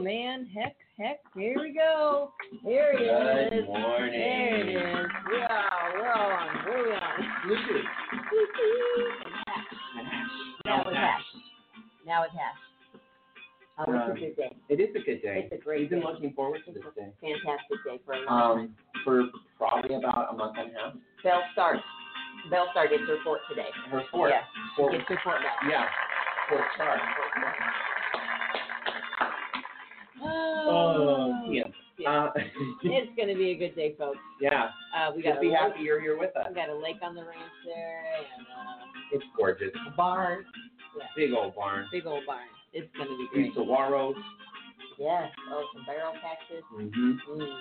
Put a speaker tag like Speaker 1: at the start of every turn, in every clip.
Speaker 1: man, heck, heck, here we go. Here it is.
Speaker 2: Good morning.
Speaker 1: There it is. Wow, we're all on. Where are we on? Now it's hash. Now it's hash. Oh, it's
Speaker 2: Um,
Speaker 1: a good day.
Speaker 2: It is a good day.
Speaker 1: It's a great
Speaker 2: We've been
Speaker 1: day.
Speaker 2: looking forward to this day.
Speaker 1: Fantastic day for a long
Speaker 2: Um, for probably about a month and a half.
Speaker 1: Bell starts. Bell Star gets her fort today.
Speaker 2: Her fourth.
Speaker 1: Yeah,
Speaker 2: Fourth.
Speaker 1: gets her fort back.
Speaker 2: Yeah. Fourth star.
Speaker 1: Oh,
Speaker 2: yeah. Uh,
Speaker 1: it's gonna be a good day, folks.
Speaker 2: yeah.
Speaker 1: Uh, we got
Speaker 2: Just
Speaker 1: a
Speaker 2: be
Speaker 1: lake,
Speaker 2: happy you're here with us.
Speaker 1: we got a lake on the ranch there and uh,
Speaker 2: It's gorgeous.
Speaker 1: a barn,
Speaker 2: Big old barn.
Speaker 1: big old barn. It's gonna be great.
Speaker 2: Saguaros.
Speaker 1: Yes. Oh, some barrel cactus.
Speaker 2: Mm-hmm.
Speaker 1: Mm.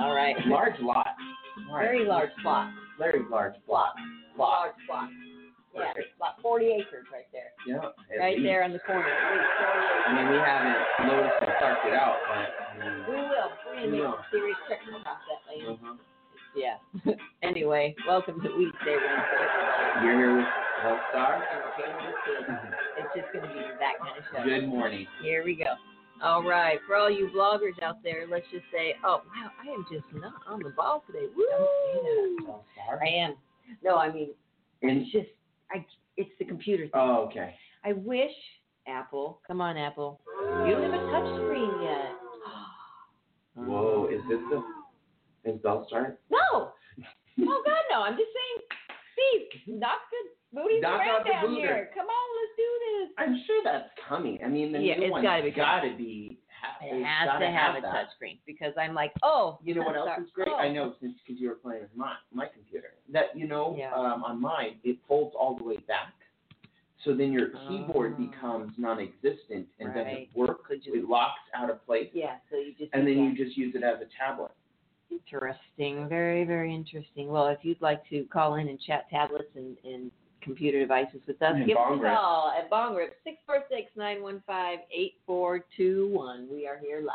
Speaker 1: All right.
Speaker 2: Large lot.
Speaker 1: Very large plot.
Speaker 2: Very large plot. Plot.
Speaker 1: Large plot. Yeah, about 40 acres right there.
Speaker 2: Yeah.
Speaker 1: Right
Speaker 2: least.
Speaker 1: there on the corner. At least 40 acres.
Speaker 2: I mean, we haven't noticed and started it out, but. I
Speaker 1: We will. We're gonna make
Speaker 2: Yeah.
Speaker 1: some serious trips across that land.
Speaker 2: uh-huh.
Speaker 1: Yeah. anyway, welcome to Weedsday Wednesday, everybody.
Speaker 2: You're here with Health Star.
Speaker 1: And we're getting this in. It's just gonna be that kind of show.
Speaker 2: Good morning.
Speaker 1: Here we go. All right, for all you bloggers out there, let's just say, oh wow, I am just not on the ball today. Woo! I am. No, I mean it's just I. It's the computer thing.
Speaker 2: oh, okay.
Speaker 1: I wish Apple. Come on, Apple. You don't have a touch screen yet.
Speaker 2: Whoa, is this the. Is Bell Star?
Speaker 1: No. Oh God, no. I'm just saying, Steve, knock the booties
Speaker 2: Knock
Speaker 1: around down here. Come on, let's do this.
Speaker 2: I'm sure that's coming. I mean, the
Speaker 1: Yeah,
Speaker 2: new
Speaker 1: it's
Speaker 2: one's
Speaker 1: gotta be
Speaker 2: gotta be. Ha-
Speaker 1: It has to have, a
Speaker 2: that.
Speaker 1: touch because I'm like, oh,
Speaker 2: You know what else is great?
Speaker 1: Oh.
Speaker 2: I know since because you were playing with my my computer. That you know,
Speaker 1: Yeah.
Speaker 2: um, on mine it folds all the way back, so then your keyboard
Speaker 1: Oh.
Speaker 2: becomes non-existent and
Speaker 1: Right.
Speaker 2: doesn't work. It locks out of place,
Speaker 1: Yeah, so you just
Speaker 2: and then
Speaker 1: yeah.
Speaker 2: you just use it as a tablet.
Speaker 1: Interesting, very, very interesting. Well, if you'd like to call in and chat tablets and, and computer devices with us,
Speaker 2: And
Speaker 1: give us a call at Bongrip six four six nine one five eight four two one. We are here live.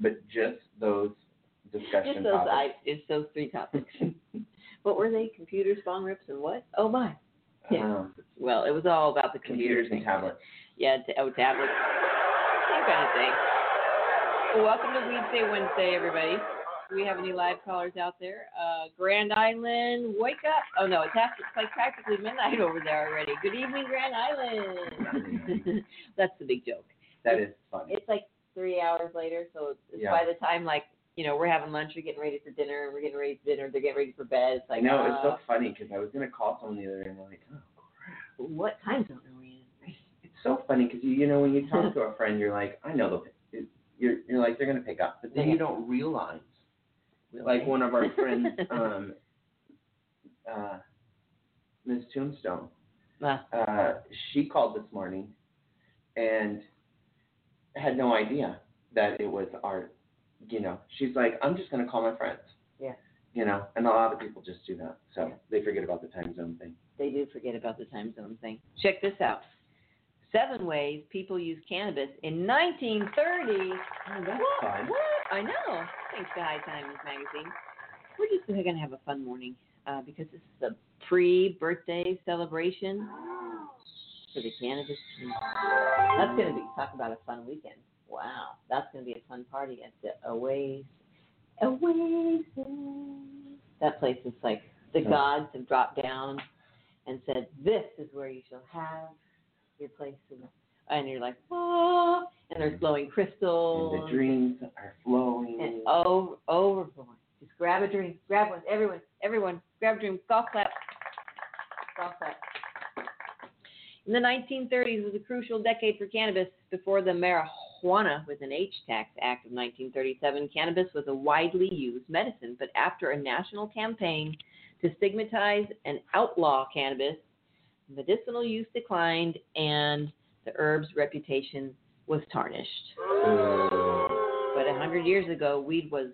Speaker 2: But just those discussion
Speaker 1: Just those,
Speaker 2: topics.
Speaker 1: I, it's those three topics. what were they? Computers, bong rips, and what? Oh my. Yeah.
Speaker 2: Um,
Speaker 1: Well, it was all about the
Speaker 2: computers
Speaker 1: computer
Speaker 2: and tablets.
Speaker 1: Yeah, t- oh, tablets. Same kind of thing. Well, welcome to Weedsday Wednesday, everybody. Do we have any live callers out there? Uh, Grand Island, wake up. Oh, no, it's, after, it's like practically midnight over there already. Good evening, Grand Island. That's the big joke.
Speaker 2: That is funny.
Speaker 1: It's like three hours later, so it's, it's
Speaker 2: Yeah.
Speaker 1: by the time, like, you know, we're having lunch, we're getting ready for dinner, and we're getting ready for dinner, they're getting ready for bed. It's like,
Speaker 2: it's
Speaker 1: uh,
Speaker 2: so funny because I was gonna call someone the other day and I'm like, oh crap.
Speaker 1: what time zone are we in?
Speaker 2: it's so funny because you you know when you talk to a friend you're like I know they'll pick- it- you're you're like they're gonna pick up but then you don't realize like one of our friends um uh Miss Tombstone uh she called this morning and had no idea that it was our you know she's like I'm just gonna call my friends
Speaker 1: Yeah.
Speaker 2: you know and a lot of people just do that so
Speaker 1: Yeah.
Speaker 2: they forget about the time zone thing
Speaker 1: they do forget about the time zone thing. Check this out. Seven ways people use cannabis in 1930.
Speaker 2: oh, that's
Speaker 1: What?
Speaker 2: fun
Speaker 1: What? I know. Thanks to High Times magazine. We're just going to have a fun morning uh, because this is a pre-birthday celebration for the cannabis. King. That's going to be talk about a fun weekend. Wow, that's going to be a fun party at the Oasis. Oasis. That place is like the
Speaker 2: Yeah.
Speaker 1: gods have dropped down and said, "This is where you shall have your place." And, and you're like, "Oh!" And there's mm-hmm. glowing crystals.
Speaker 2: And the dreams are flowing.
Speaker 1: and over overflowing. Just grab a dream. grab one, everyone, everyone, grab a drink, golf clap, golf clap. In the 1930s was a crucial decade for cannabis. Before the Marijuana with an H Tax Act of 1937, cannabis was a widely used medicine. But after a national campaign to stigmatize and outlaw cannabis, medicinal use declined and the herb's reputation was tarnished. But a hundred years ago, weed was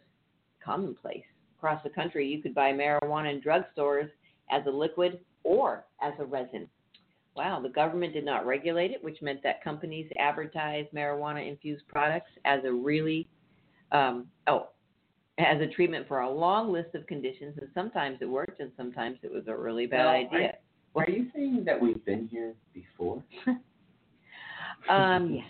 Speaker 1: commonplace. Across the country, you could buy marijuana in drugstores as a liquid or as a resin. Wow, the government did not regulate it, which meant that companies advertised marijuana infused products as a really, um, oh, as a treatment for a long list of conditions, and sometimes it worked, and sometimes it was a really bad idea.
Speaker 2: Are you saying that we've been here before?
Speaker 1: Um, yeah.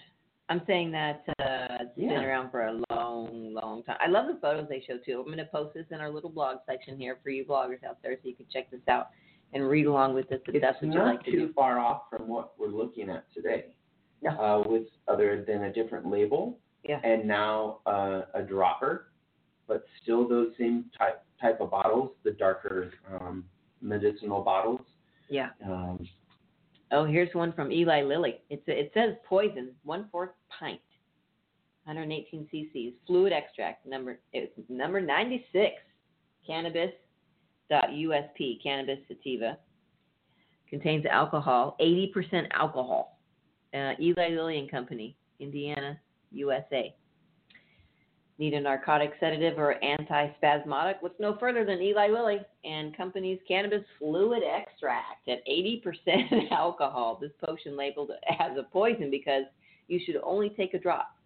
Speaker 1: I'm saying that uh, it's been around for a long, long time. I love the photos they show too. I'm going to post this in our little blog section here for you bloggers out there, so you can check this out and read along with this if
Speaker 2: It's
Speaker 1: that's what you
Speaker 2: not
Speaker 1: like to
Speaker 2: too far off from what we're looking at today.
Speaker 1: No.
Speaker 2: Uh, with other than a different label
Speaker 1: Yeah.
Speaker 2: and now uh, a dropper, but still those same type type of bottles, the darker um, medicinal bottles.
Speaker 1: Yeah.
Speaker 2: Um,
Speaker 1: Oh, here's one from Eli Lilly. It's it says poison, one fourth pint, 118 cc's, fluid extract, number it's number 96, cannabis.usp, cannabis sativa, contains alcohol, 80% alcohol. Uh, Eli Lilly and Company, Indiana, USA. Need a narcotic sedative or antispasmodic? Look no further than Eli Lilly and Company's cannabis fluid extract at 80% alcohol. This potion labeled as a poison because you should only take a drop.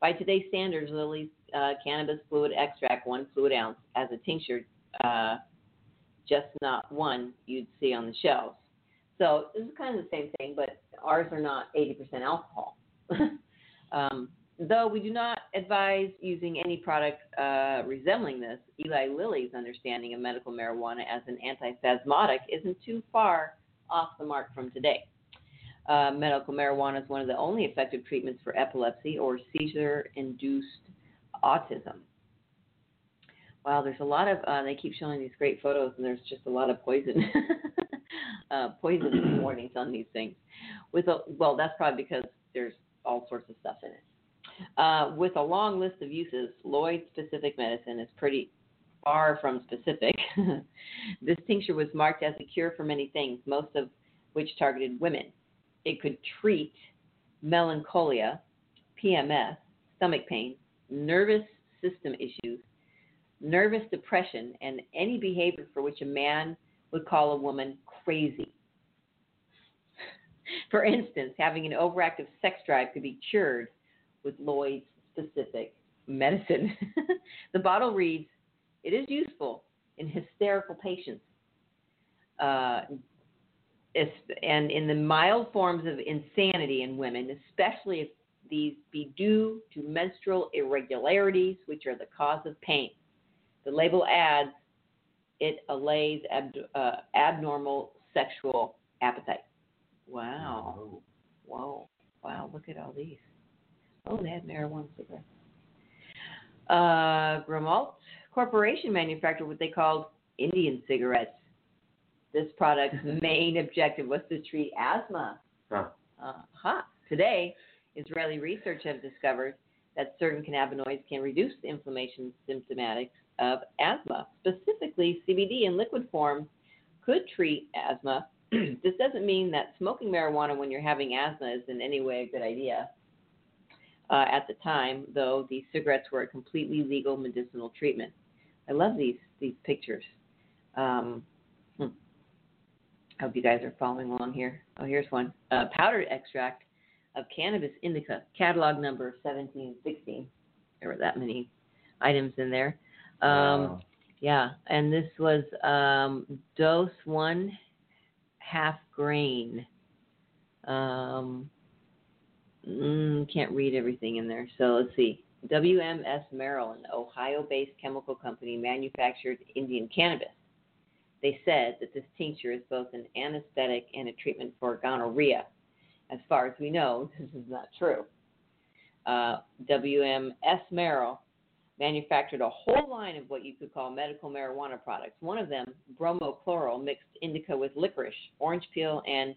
Speaker 1: By today's standards, Lilly's uh, cannabis fluid extract, one fluid ounce, as a tincture, uh, just not one you'd see on the shelves. So this is kind of the same thing, but ours are not 80% alcohol. um, though we do not advise using any product uh, resembling this, Eli Lilly's understanding of medical marijuana as an antispasmodic isn't too far off the mark from today. Uh, medical marijuana is one of the only effective treatments for epilepsy or seizure induced autism. Wow, there's a lot of, uh, they keep showing these great photos, and there's just a lot of poison, uh, poison warnings on these things. With a, well, that's probably because there's all sorts of stuff in it. Uh, with a long list of uses, Lloyd specific medicine is pretty far from specific. this tincture was marked as a cure for many things, most of which targeted women. It could treat melancholia, PMS, stomach pain, nervous system issues, nervous depression, and any behavior for which a man would call a woman crazy. For instance, having an overactive sex drive could be cured with Lloyd's specific medicine. the bottle reads, It is useful in hysterical patients uh, and in the mild forms of insanity in women, especially if these be due to menstrual irregularities, which are the cause of pain. The label adds, it allays ab- uh, abnormal sexual appetite. Wow.
Speaker 2: oh,
Speaker 1: Whoa. Wow, look at all these. Oh, they had marijuana cigarettes. Uh, Grimault Corporation manufactured what they called Indian cigarettes. This product's main objective was to treat asthma.
Speaker 2: Huh.
Speaker 1: Uh-huh. Today, Israeli research has discovered that certain cannabinoids can reduce the inflammation symptomatics of asthma. Specifically, CBD in liquid form could treat asthma. this doesn't mean that smoking marijuana when you're having asthma is in any way a good idea. Uh, at the time, though, these cigarettes were a completely legal medicinal treatment. I love these these pictures. Um, hmm. Hope you guys are following along here. Oh, here's one: uh, powdered extract of cannabis indica, catalog number 1716. There were that many items in there. Um,
Speaker 2: Wow.
Speaker 1: Yeah, and this was um, dose one half grain. Um, mm, can't read everything in there. So let's see. WMS Maryland, Ohio-based chemical company, manufactured Indian cannabis. They said that this tincture is both an anesthetic and a treatment for gonorrhea. As far as we know, this is not true. Uh, WMS Merrell manufactured a whole line of what you could call medical marijuana products. One of them, bromochloral, mixed indica with licorice, orange peel, and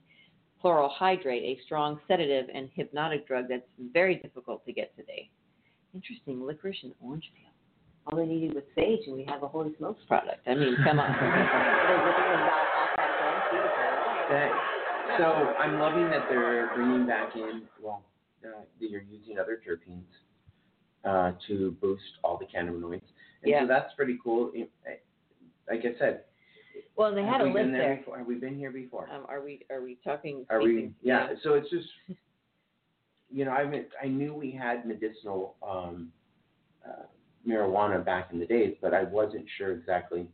Speaker 1: chloral hydrate, a strong sedative and hypnotic drug that's very difficult to get today. Interesting, licorice and orange peel. All they needed was sage, and we have a Holy Smokes product. I mean, come on.
Speaker 2: That, so I'm loving that they're bringing back in, well, uh, that you're using other terpenes uh, to boost all the cannabinoids. And
Speaker 1: Yeah.
Speaker 2: so that's pretty cool. Like I said,
Speaker 1: well, they had
Speaker 2: have
Speaker 1: a
Speaker 2: we
Speaker 1: list
Speaker 2: been there before? Have we been here before?
Speaker 1: Um, are we are we talking?
Speaker 2: Are we? Yeah. So it's just, you know, I mean, I knew we had medicinal um, uh, marijuana back in the days, but I wasn't sure exactly.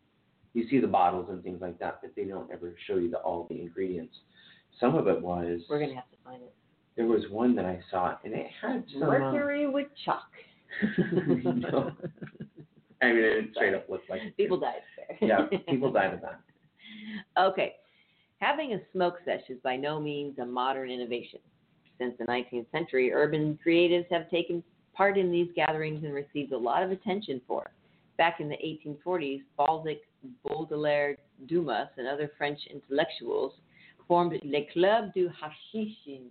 Speaker 2: You see the bottles and things like that, but they don't ever show you the, all the ingredients. Some of it was.
Speaker 1: We're gonna have to find it.
Speaker 2: There was one that I saw, and it had some.
Speaker 1: Mercury with chalk.
Speaker 2: No. I mean, it straight up looked like.
Speaker 1: People died there.
Speaker 2: Yeah, people died of that.
Speaker 1: Okay. Having a smoke sesh is by no means a modern innovation. Since the 19th century, urban creatives have taken part in these gatherings and received a lot of attention for it. Back in the 1840s, Balzac, Baudelaire, Dumas, and other French intellectuals formed Le Club du Hashishin.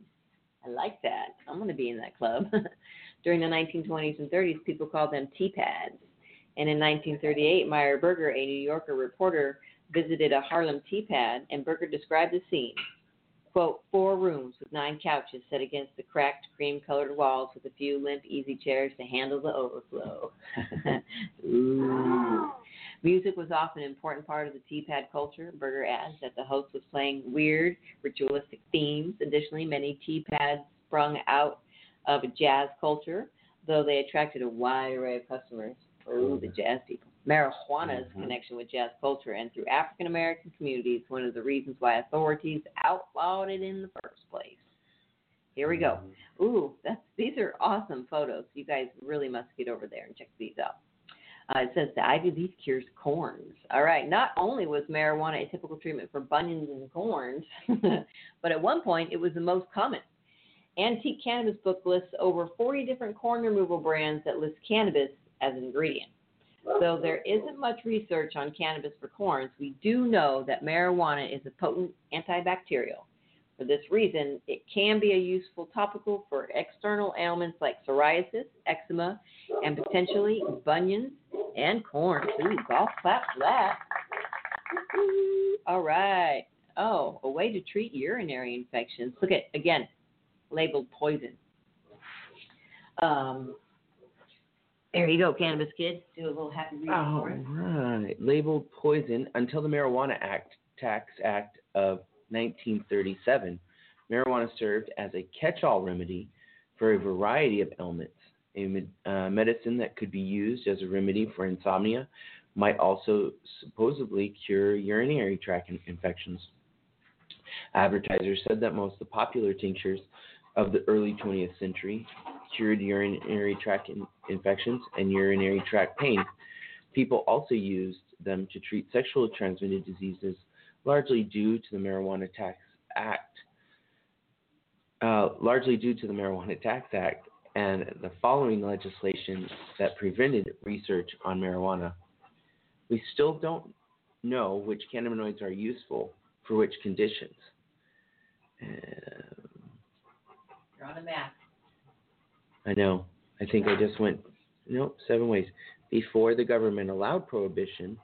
Speaker 1: I like that. I'm going to be in that club. During the 1920s and 30s, people called them tea pads. And in 1938, Meyer Berger, a New Yorker reporter, visited a Harlem tea pad, and Berger described the scene. Quote, four rooms with nine couches set against the cracked cream colored walls with a few limp easy chairs to handle the overflow. Music was often an important part of the tea pad culture. Berger adds that the host was playing weird, ritualistic themes. Additionally, many tea pads sprung out of a jazz culture, though they attracted a wide array of customers. Ooh, the jazz people. Marijuana's
Speaker 2: Mhm.
Speaker 1: connection with jazz culture and through African American communities, one of the reasons why authorities outlawed it in the first place. Here we go. Ooh, that's these are awesome photos. You guys really must get over there and check these out. Uh, it says the ivy leaf cures corns. All right. Not only was marijuana a typical treatment for bunions and corns, but at one point it was the most common. Antique Cannabis Book lists over 40 different corn removal brands that list cannabis as an ingredient. Though there isn't much research on cannabis for corns, we do know that marijuana is a potent antibacterial. For this reason, it can be a useful topical for external ailments like psoriasis, eczema, and potentially bunions and corns. Ooh, golf clap for that. All right. Oh, a way to treat urinary infections. Look at again, labeled poison. Um, there you go, cannabis kid. Do a little happy reading
Speaker 2: All
Speaker 1: for us.
Speaker 2: right. Labeled poison until the Marijuana Act Tax Act of 1937. Marijuana served as a catch-all remedy for a variety of ailments. A med- uh, medicine that could be used as a remedy for insomnia might also supposedly cure urinary tract in- infections. Advertisers said that most of the popular tinctures of the early 20th century cured urinary tract in- infections and urinary tract pain. People also used them to treat sexually transmitted diseases, largely due to the Marijuana Tax Act. Uh, largely due to the Marijuana Tax Act and the following legislation that prevented research on marijuana. We still don't know which cannabinoids are useful for which conditions.
Speaker 1: You're on a map.
Speaker 2: I know. I think I just went, nope, seven ways. Before the government allowed prohibition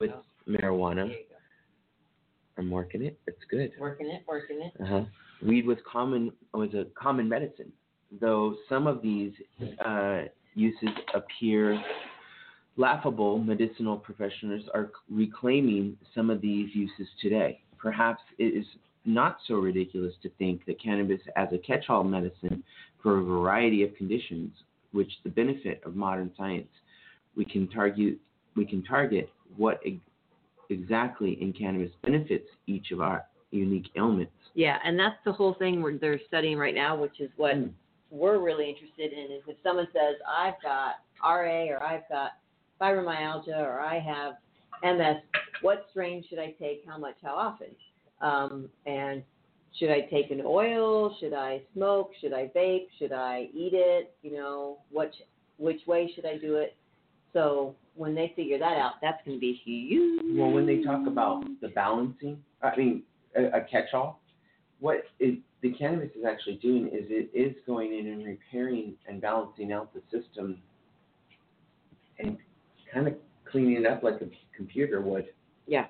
Speaker 2: with
Speaker 1: Oh.
Speaker 2: marijuana,
Speaker 1: There you go.
Speaker 2: I'm working it. It's good.
Speaker 1: Working it, working it.
Speaker 2: Uh-huh. Weed was common was a common medicine, though some of these uh, uses appear laughable. Medicinal professionals are reclaiming some of these uses today. Perhaps it is not so ridiculous to think that cannabis as a catch-all medicine for a variety of conditions, which the benefit of modern science we can target we can target what ex- exactly in cannabis benefits each of our unique ailments.
Speaker 1: Yeah, and that's the whole thing where they're studying right now, which is what
Speaker 2: Mm.
Speaker 1: we're really interested in. Is if someone says I've got RA or I've got fibromyalgia or I have MS, what strain should I take? How much? How often? Um, and should I take an oil? Should I smoke? Should I vape? Should I eat it? You know, which which way should I do it? So when they figure that out, that's going to be huge.
Speaker 2: Well, when they talk about the balancing, I mean, a, a catch-all, what it, the cannabis is actually doing is it is going in and repairing and balancing out the system and kind of cleaning it up like a computer would.
Speaker 1: Yeah,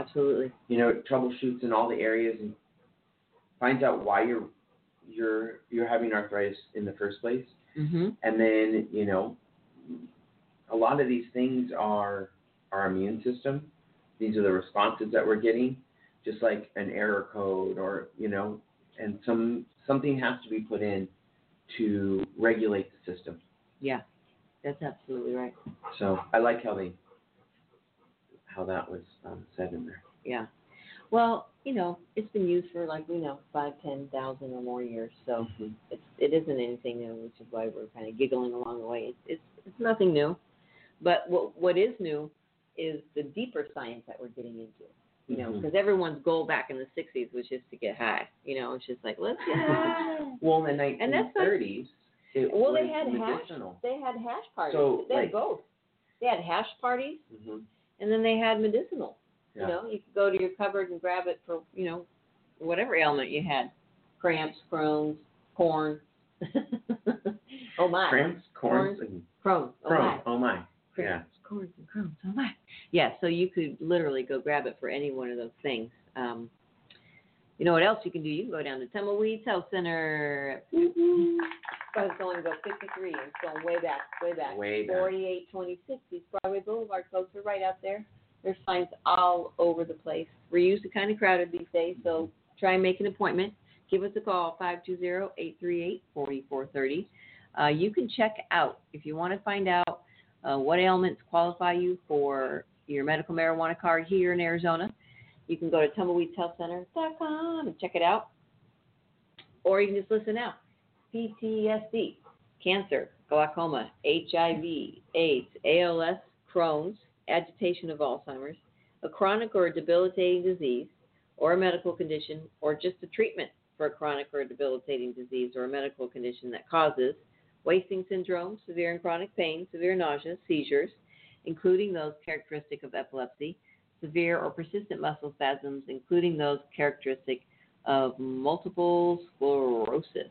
Speaker 1: absolutely.
Speaker 2: You know, it troubleshoots in all the areas and finds out why you're you're you're having arthritis in the first place.
Speaker 1: Mhm.
Speaker 2: And then, you know, a lot of these things are our immune system. These are the responses that we're getting, just like an error code or, you know, and some something has to be put in to regulate the system.
Speaker 1: Yeah, that's absolutely right.
Speaker 2: So I like how they how that was um, said in there.
Speaker 1: Yeah. Well, you know, it's been used for like we know five, ten thousand or more years, so
Speaker 2: Mhm.
Speaker 1: it's it isn't anything new, which is why we're kind of giggling along the way. It's it's, it's nothing new, but what what is new is the deeper science that we're getting into. You know, because everyone's goal back in the '60s was just to get high. You know, it's just like let's get high.
Speaker 2: Well, in the
Speaker 1: And that's like-
Speaker 2: it
Speaker 1: well, they
Speaker 2: was
Speaker 1: had hash. They had hash parties.
Speaker 2: So,
Speaker 1: they had both. They had hash parties,
Speaker 2: hmm
Speaker 1: and then they had medicinal.
Speaker 2: Yeah.
Speaker 1: You know, you could go to your cupboard and grab it for, you know, whatever ailment you had. Cramps, Crohn's, corn. oh my.
Speaker 2: Cramps, corns,
Speaker 1: Corns.
Speaker 2: and
Speaker 1: Crohn's. Oh
Speaker 2: Crohn's.
Speaker 1: my.
Speaker 2: Oh my. Yeah.
Speaker 1: Cramps, corns, and Crohn's. Oh my. Yeah, so you could literally go grab it for any one of those things. Um, you know what else you can do? You can go down to Tumbleweeds Health Center. I was going to go 53. It's going way back, way back.
Speaker 2: Way back.
Speaker 1: 4826 East Broadway Boulevard, folks. We're right out there. There's signs all over the place. We're usually kind of crowded these days, so try and make an appointment. Give us a call, 520-838-4430. Uh, you can check out, if you want to find out uh, what ailments qualify you for your medical marijuana card here in Arizona, you can go to tumbleweedshealthcenter.com and check it out. Or you can just listen out. PTSD, cancer, glaucoma, HIV, AIDS, ALS, Crohn's, agitation of Alzheimer's, a chronic or debilitating disease, or a medical condition, or just a treatment for a chronic or debilitating disease or a medical condition that causes wasting syndrome, severe and chronic pain, severe nausea, seizures, including those characteristic of epilepsy, severe or persistent muscle spasms, including those characteristic of multiple sclerosis.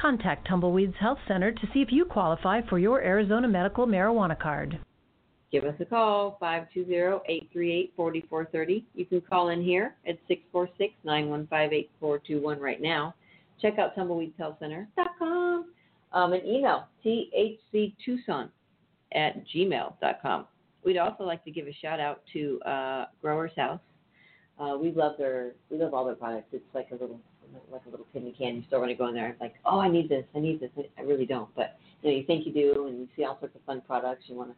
Speaker 3: Contact Tumbleweeds Health Center to see if you qualify for your Arizona medical marijuana card.
Speaker 1: Give us a call, 520-838-4430. You can call in here at 646-915-8421 right now. Check out tumbleweedshealthcenter.com. Um, and email thctucson at gmail.com. We'd also like to give a shout out to uh, Growers House. Uh, we love their, we love all their products. It's like a little, like a little penny candy store when I go in there. It's like, oh, I need this, I need this. I really don't, but you know, you think you do, and you see all sorts of fun products. You want to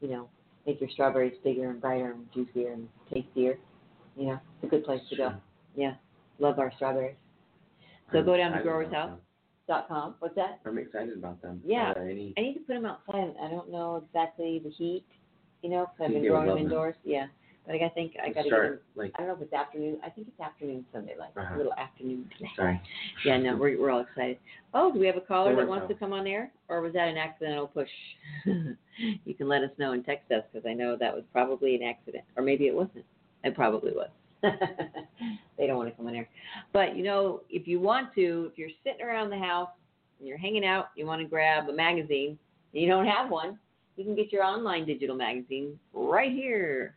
Speaker 1: you know, make your strawberries bigger and brighter and juicier and tastier. You know, it's a good place to go. Yeah, love our strawberries. So
Speaker 2: I'm
Speaker 1: go down to
Speaker 2: excited
Speaker 1: Growers
Speaker 2: about
Speaker 1: House.
Speaker 2: them.
Speaker 1: Dot com. What's that?
Speaker 2: I'm excited about them.
Speaker 1: Yeah.
Speaker 2: Uh, any,
Speaker 1: I need to put them outside. I don't know exactly the heat, you know, 'cause I've been growing them
Speaker 2: love them.
Speaker 1: indoors. Yeah, but I think I gotta get them.
Speaker 2: like
Speaker 1: I don't know if it's afternoon. I think it's afternoon Sunday, like
Speaker 2: Uh-huh.
Speaker 1: a little afternoon.
Speaker 2: sorry.
Speaker 1: Yeah, no, we're we're all excited. Oh, do we have a caller that wants to come on air, or was that an accidental push? you can let us know and text us because I know that was probably an accident, or maybe it wasn't. It probably was. they don't want to come on air, but you know, if you want to, if you're sitting around the house and you're hanging out, you want to grab a magazine, and you don't have one, you can get your online digital magazine right here.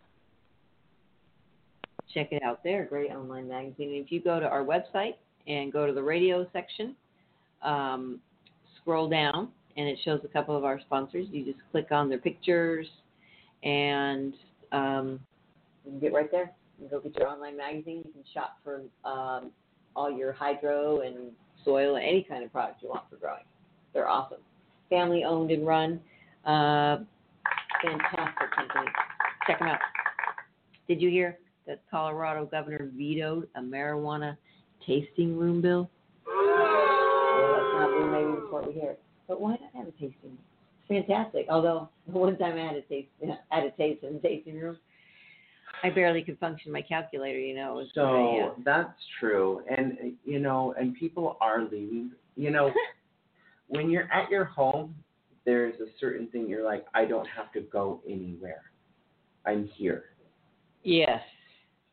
Speaker 1: Check it out there. Great online magazine. If you go to our website and go to the radio section, um, scroll down, and it shows a couple of our sponsors. You just click on their pictures, and um, you can get right there. You can go get your online magazine. You can shop for um, all your hydro and soil and any kind of product you want for growing. They're awesome. Family owned and run. Uh, fantastic company. Check them out. Did you hear that Colorado governor vetoed a marijuana tasting room bill? Well, let's not be maybe before we hear it. But why not have a tasting room? It's fantastic. Although one time I had a taste, had a taste in the tasting room. I barely could function my calculator, you know.
Speaker 2: So
Speaker 1: very, uh,
Speaker 2: that's true, and you know, and people are leaving. You know, when you're at your home, there's a certain thing you're like, I don't have to go anywhere. I'm here.
Speaker 1: yes.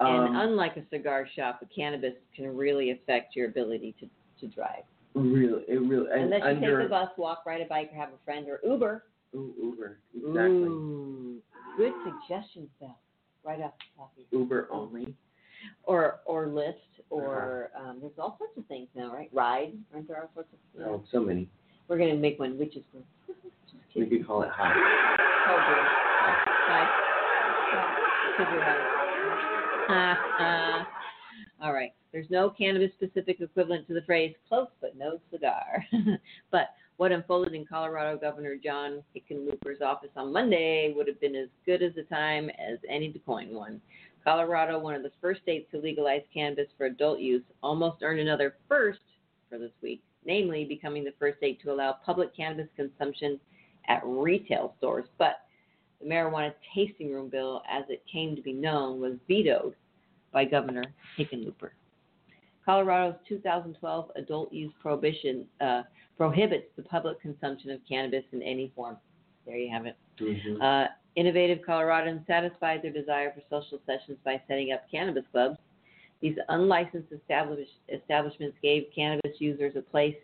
Speaker 1: And
Speaker 2: Um,
Speaker 1: unlike a cigar shop, a cannabis can really affect your ability to, to drive.
Speaker 2: really, it really, and
Speaker 1: Unless you
Speaker 2: under
Speaker 1: take the bus, walk, ride a bike, or have a friend, or Uber.
Speaker 2: Ooh, Uber, exactly.
Speaker 1: Ooh, good suggestions, Beth. Right off the top of
Speaker 2: Uber only.
Speaker 1: or or Lyft or
Speaker 2: Uh-huh.
Speaker 1: um, there's all sorts of things now, right? Ride, aren't there all sorts of? You know,
Speaker 2: Oh, so many.
Speaker 1: We're gonna make one which is Just
Speaker 2: We could call it high.
Speaker 1: Oh, dear. Hi. Because you're right. all right. There's no cannabis specific equivalent to the phrase close but no cigar. but what unfolded in Colorado Governor John Hickenlooper's office on Monday would have been as good as a time as any to coin one. Colorado, one of the first states to legalize cannabis for adult use, almost earned another first for this week, namely becoming the first state to allow public cannabis consumption at retail stores. But the marijuana tasting room bill, as it came to be known, was vetoed by Governor Hickenlooper. Colorado's 2012 adult use prohibition uh, prohibits the public consumption of cannabis in any form. There you have it.
Speaker 2: Mhm.
Speaker 1: Uh, innovative Coloradans satisfied their desire for social sessions by setting up cannabis clubs. These unlicensed establish, establishments gave cannabis users a place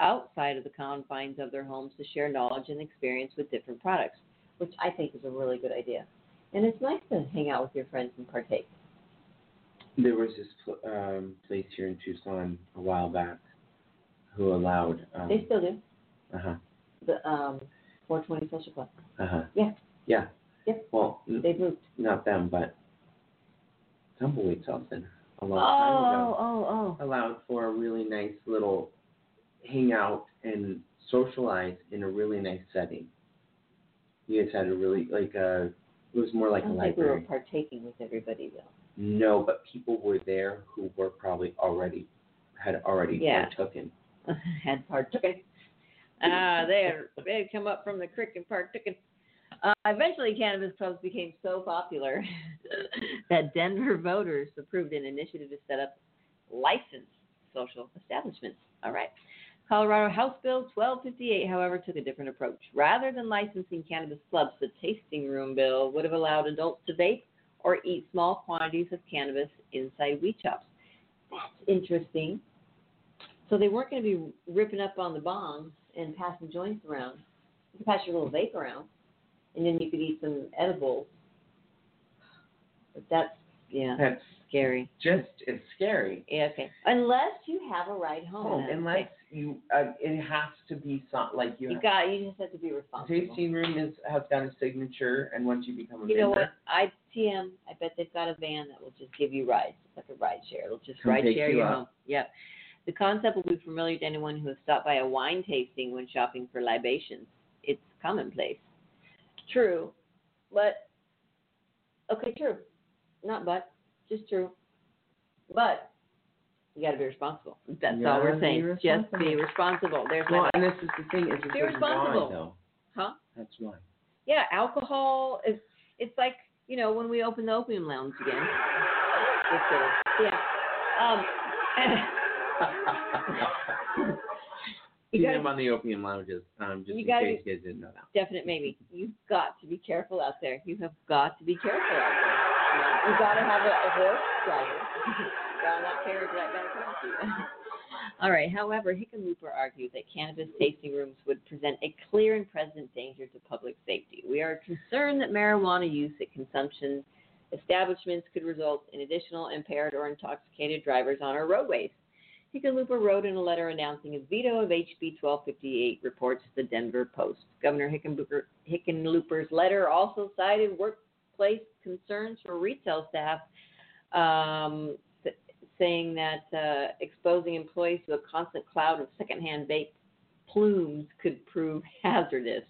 Speaker 1: outside of the confines of their homes to share knowledge and experience with different products, which I think is a really good idea. And it's nice to hang out with your friends and partake.
Speaker 2: There was this pl- um, place here in Tucson a while back who allowed. Um,
Speaker 1: They still do.
Speaker 2: uh huh.
Speaker 1: The um, 420 Social Club.
Speaker 2: Uh huh.
Speaker 1: Yeah.
Speaker 2: Yeah.
Speaker 1: Yep.
Speaker 2: Well, n-
Speaker 1: They've moved.
Speaker 2: not them, but Tumbleweed Center a long time ago
Speaker 1: oh, oh.
Speaker 2: allowed for a really nice little hangout and socialize in a really nice setting. You guys had a really like a. It was more like a
Speaker 1: don't think we were
Speaker 2: library.
Speaker 1: partaking with everybody though.
Speaker 2: No, but people were there who were probably already had already
Speaker 1: Yeah.
Speaker 2: partooken.
Speaker 1: had partaken. Ah, they had, they had come up from the creek and partaken. Uh, eventually, cannabis clubs became so popular that Denver voters approved an initiative to set up licensed social establishments. All right. Colorado House Bill 1258, however, took a different approach. Rather than licensing cannabis clubs, the tasting room bill would have allowed adults to vape or eat small quantities of cannabis inside weed shops. That's interesting. So they weren't going to be ripping up on the bongs and passing joints around. You could pass your little vape around, and then you could eat some edibles. But that's yeah,
Speaker 2: That's
Speaker 1: scary.
Speaker 2: just it's scary.
Speaker 1: Yeah, okay. Unless you have a ride home.
Speaker 2: Home, unless
Speaker 1: okay.
Speaker 2: you, uh, it has to be some like you.
Speaker 1: you got, you just have to be responsible.
Speaker 2: tasting room is has got a signature, and once you become a
Speaker 1: You know
Speaker 2: member,
Speaker 1: what? I TM. I bet they've got a van that will just give you rides. It's like a ride share. It'll just
Speaker 2: Come
Speaker 1: ride share
Speaker 2: you
Speaker 1: you
Speaker 2: up.
Speaker 1: home. Yep. The concept will be familiar to anyone who has stopped by a wine tasting when shopping for libations. It's commonplace. True, but okay, true. Not but, just true. But you got to be responsible. That's all we're saying. Just be
Speaker 2: responsible.
Speaker 1: There's
Speaker 2: Well,
Speaker 1: my
Speaker 2: and this is the thing is
Speaker 1: Be responsible.
Speaker 2: though?
Speaker 1: huh?
Speaker 2: That's why.
Speaker 1: Yeah, alcohol is it's like you know, when we open the opium lounge again. Kidding. Yeah. Um, you gotta,
Speaker 2: them on the opium lounges, um, just
Speaker 1: You
Speaker 2: in case you guys didn't know that.
Speaker 1: definite maybe. You've got to be careful out there. You have got to be careful out there. You got to have a, a horse not right back you. All right. However, Hickenlooper argued that cannabis tasting rooms would present a clear and present danger to public safety. We are concerned that marijuana use at consumption establishments could result in additional impaired or intoxicated drivers on our roadways. Hickenlooper wrote in a letter announcing his veto of HB 1258, reports the Denver Post. Governor Hickenlooper, Hickenlooper's letter also cited workplace concerns for retail staff, um, th- saying that uh, exposing employees to a constant cloud of secondhand vape plumes could prove hazardous.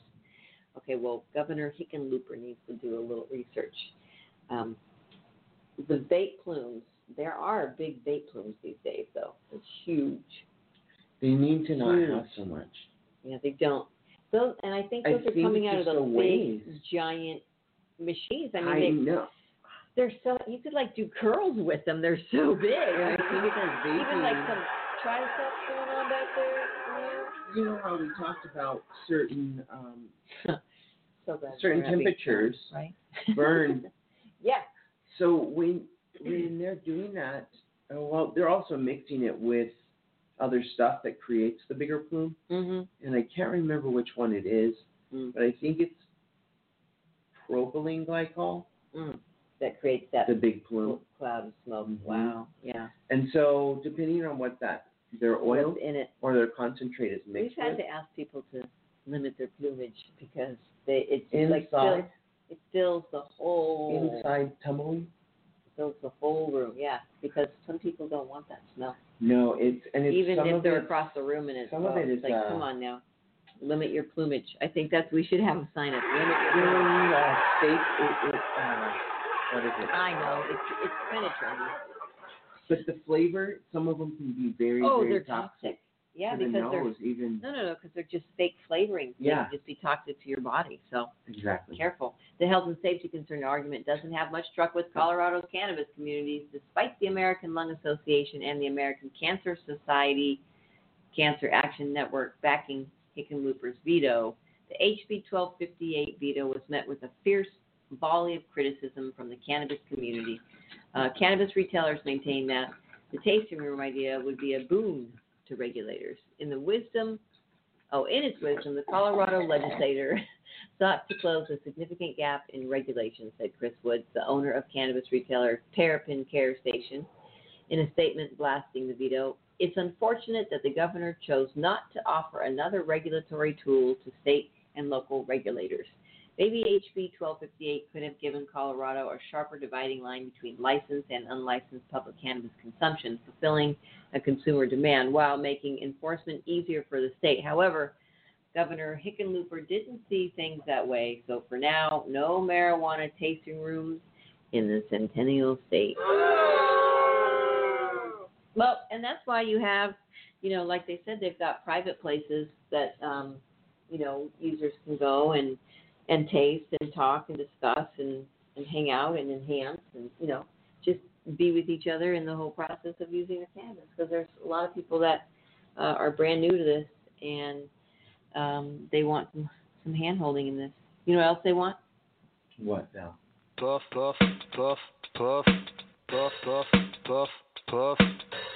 Speaker 1: Okay, well, Governor Hickenlooper needs to do a little research. Um, the vape plumes, there are big vape plumes these days, though. It's huge.
Speaker 2: They need to not
Speaker 1: Huge.
Speaker 2: have so much.
Speaker 1: Yeah, they don't. Those, and I think
Speaker 2: I
Speaker 1: those are
Speaker 2: think
Speaker 1: coming out of the big, giant machines. I mean,
Speaker 2: I
Speaker 1: they,
Speaker 2: know.
Speaker 1: they're so you could like do curls with them. They're so big.
Speaker 2: I think it's our
Speaker 1: Even like some triceps going on back there.
Speaker 2: You know how we talked about certain um,
Speaker 1: so
Speaker 2: certain
Speaker 1: we're
Speaker 2: temperatures
Speaker 1: right?
Speaker 2: burn.
Speaker 1: yeah.
Speaker 2: so when when they're doing that, uh, well, they're also mixing it with other stuff that creates the bigger plume,
Speaker 1: Mhm.
Speaker 2: and I can't remember which one it is,
Speaker 1: Mm.
Speaker 2: but I think it's propylene glycol,
Speaker 1: Mm. That creates that
Speaker 2: the big plume.
Speaker 1: cloud of smoke.
Speaker 2: Mhm.
Speaker 1: Wow. Yeah.
Speaker 2: And so, depending on what that their oil
Speaker 1: What's in it?
Speaker 2: or their concentrate is mixed.
Speaker 1: We've had
Speaker 2: with,
Speaker 1: to ask people to limit their plumage because they it's like
Speaker 2: inside
Speaker 1: it fills the whole
Speaker 2: inside tumbleweed.
Speaker 1: fills the whole room. Yeah, because some people don't want that smell,
Speaker 2: No, it's and it's
Speaker 1: even if they're across the room and it's
Speaker 2: some of
Speaker 1: oh, it's like,
Speaker 2: uh,
Speaker 1: come on now, limit your plumage. I think that's we should have a sign up. Limit your
Speaker 2: uh, steak, it, it uh, what is it?
Speaker 1: I know it's it's kind of trendy.
Speaker 2: But the flavor, some of them can be very,
Speaker 1: Oh,
Speaker 2: very
Speaker 1: they're toxic. Yeah,
Speaker 2: to the
Speaker 1: because they're
Speaker 2: even.
Speaker 1: no, no, no, because they're just fake flavorings.
Speaker 2: Yeah.
Speaker 1: can just be toxic to your body. So.
Speaker 2: Exactly.
Speaker 1: Careful. The health and safety concern argument doesn't have much truck with Colorado's cannabis communities, despite the American Lung Association and the American Cancer Society Cancer Action Network backing Hickenlooper's veto. The HB 1258 veto was met with a fierce volley of criticism from the cannabis community. Uh, cannabis retailers maintain that the tasting room idea would be a boon to regulators. In the wisdom, oh, in its wisdom, the Colorado legislator sought to close a significant gap in regulation, said Chris Woods, the owner of cannabis retailer Terrapin Care Station, in a statement blasting the veto. It's unfortunate that the governor chose not to offer another regulatory tool to state and local regulators. Maybe HB 1258 could have given Colorado a sharper dividing line between licensed and unlicensed public cannabis consumption, fulfilling a consumer demand while making enforcement easier for the state. However, Governor Hickenlooper didn't see things that way, so for now, no marijuana tasting rooms in the Centennial State. Well, and that's why you have, you know, like they said, they've got private places that, um, you know, users can go and and taste and talk and discuss and and hang out and enhance and you know just be with each other in the whole process of using the canvas because there's a lot of people that uh, are brand new to this and um, they want some, some hand holding in this. You know what else they want?
Speaker 2: What now?
Speaker 4: Puff, puff, puff, puff, puff, puff, puff, puff.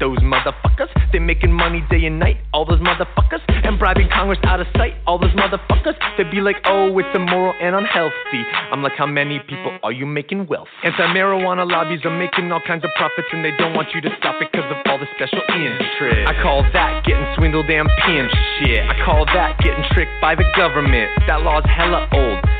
Speaker 5: those motherfuckers. They're making money day and night, all those motherfuckers. And bribing Congress out of sight, all those motherfuckers. They'd be like, oh, it's immoral and unhealthy. I'm like, how many people are you making wealth? Anti marijuana lobbies are making all kinds of profits, and they don't want you to stop it because of all the special interest. I call that getting swindled and pimped shit. I call that getting tricked by the government. That law's hella old.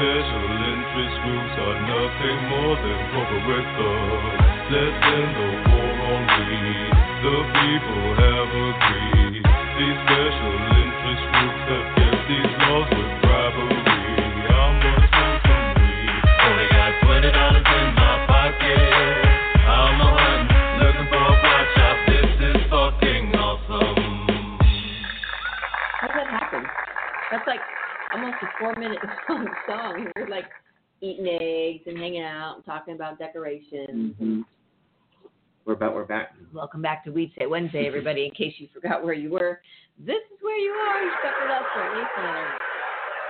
Speaker 6: special interest groups are nothing more than corporate thugs. Let's end the war on weed. The people have agreed. These special interest groups have kept these laws
Speaker 1: four minute long song. and We're like eating eggs and hanging out and talking about decorations.
Speaker 2: Mhm. We're back. We're back.
Speaker 1: Welcome back to Weedsday Wednesday, everybody. In case you forgot where you were, this is where you are. You stuck with us for at least another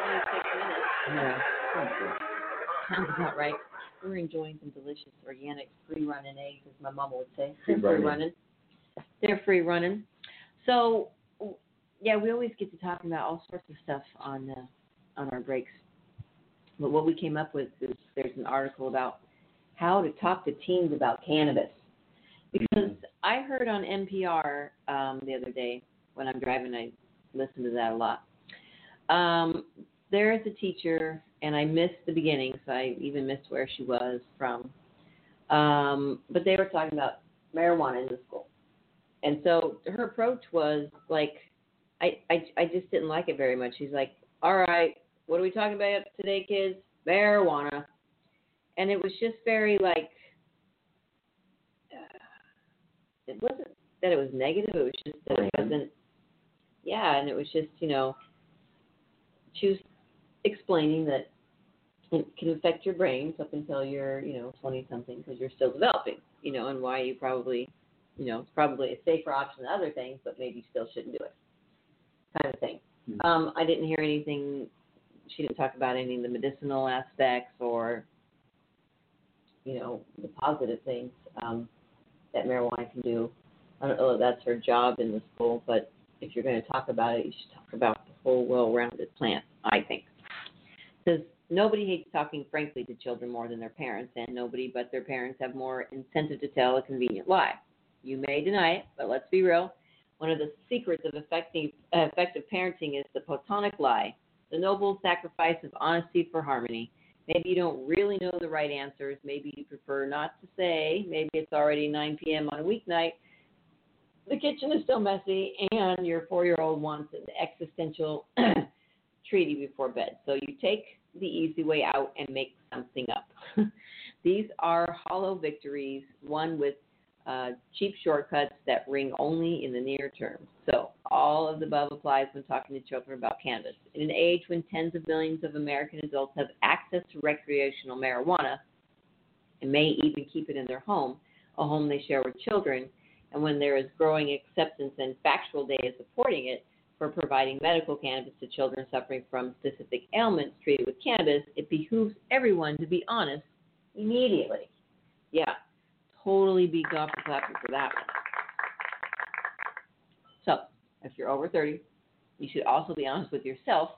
Speaker 1: 26 minutes.
Speaker 2: Yeah.
Speaker 1: Sounds about right. We're enjoying some delicious organic free running eggs, as my mama would say.
Speaker 2: Free
Speaker 1: They're free
Speaker 2: running.
Speaker 1: running. They're free running. So, yeah, we always get to talking about all sorts of stuff on uh, on our breaks. But what we came up with is there's an article about how to talk to teens about cannabis. Because I heard on NPR um, the other day when I'm driving, I listen to that a lot. Um, there is a teacher, and I missed the beginning, so I even missed where she was from. Um, but they were talking about marijuana in the school, and so her approach was like, I, I I just didn't like it very much. She's like, "All right, what are we talking about today, kids? Marijuana," and it was just very like, uh, it wasn't that it was negative. It was just that it wasn't. Yeah, and it was just you know, she was explaining that it can affect your brains up until you're, you know, 20 something because you're still developing, you know, and why you probably, you know, it's probably a safer option than other things, but maybe you still shouldn't do it, kind of thing.
Speaker 2: Mhm.
Speaker 1: Um, I didn't hear anything. She didn't talk about any of the medicinal aspects or, you know, the positive things um, that marijuana can do. I don't know if that's her job in the school, but if you're going to talk about it, you should talk about the whole well-rounded plant. I think because nobody hates talking frankly to children more than their parents, and nobody but their parents have more incentive to tell a convenient lie. You may deny it, but let's be real. One of the secrets of effective, effective parenting is the Platonic lie, the noble sacrifice of honesty for harmony. Maybe you don't really know the right answers. Maybe you prefer not to say. Maybe it's already 9 p.m. on a weeknight. The kitchen is still messy, and your four year old wants an existential treaty before bed. So you take the easy way out and make something up. These are hollow victories, won with uh, cheap shortcuts that ring only in the near term. So, all of the above applies when talking to children about cannabis. In an age when tens of millions of American adults have access to recreational marijuana and may even keep it in their home, a home they share with children, and when there is growing acceptance and factual data supporting it for providing medical cannabis to children suffering from specific ailments treated with cannabis, it behooves everyone to be honest immediately. Yeah, totally be clapping for that one. So, if you're over 30, you should also be honest with yourself.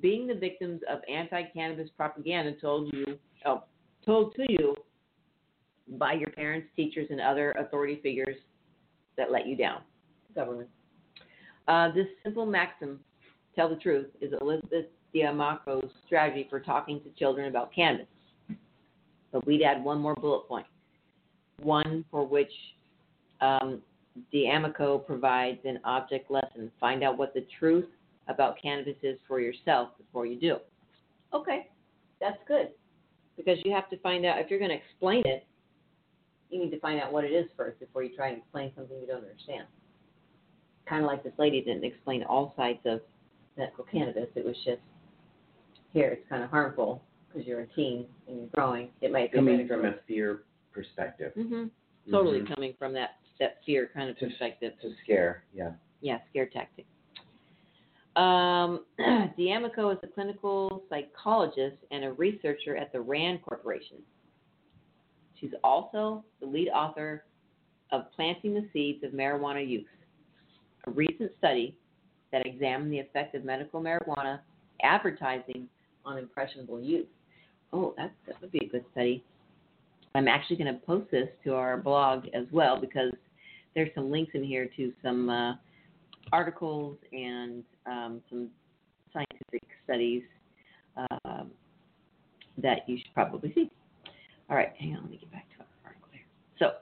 Speaker 1: Being the victims of anti-cannabis propaganda told you, oh, told to you by your parents, teachers, and other authority figures that let you down, government. Uh, this simple maxim, tell the truth, is Elizabeth D'Amico's strategy for talking to children about cannabis. But we'd add one more bullet point, one for which um, D'Amico provides an object lesson. Find out what the truth about cannabis is for yourself before you do. Okay, that's good. Because you have to find out, if you're going to explain it, you need to find out what it is first before you try and explain something you don't understand. Kind of like this lady didn't explain all sides of medical cannabis. It was just, here, it's kind of harmful because you're a teen and you're growing. It might be
Speaker 2: Coming from a fear perspective.
Speaker 1: hmm Totally
Speaker 2: Mhm.
Speaker 1: coming from that, that fear kind of
Speaker 2: To-
Speaker 1: perspective.
Speaker 2: To scare, yeah.
Speaker 1: Yeah, scare tactic. Um, D'Amico is a clinical psychologist and a researcher at the RAND Corporation. She's also the lead author of Planting the Seeds of Marijuana Use, a recent study that examined the effect of medical marijuana advertising on impressionable youth. Oh, that, that would be a good study. I'm actually going to post this to our blog as well because there's some links in here to some uh, articles and um, some scientific studies um, that you should probably see. All right, hang on, let me get back to our article here. So,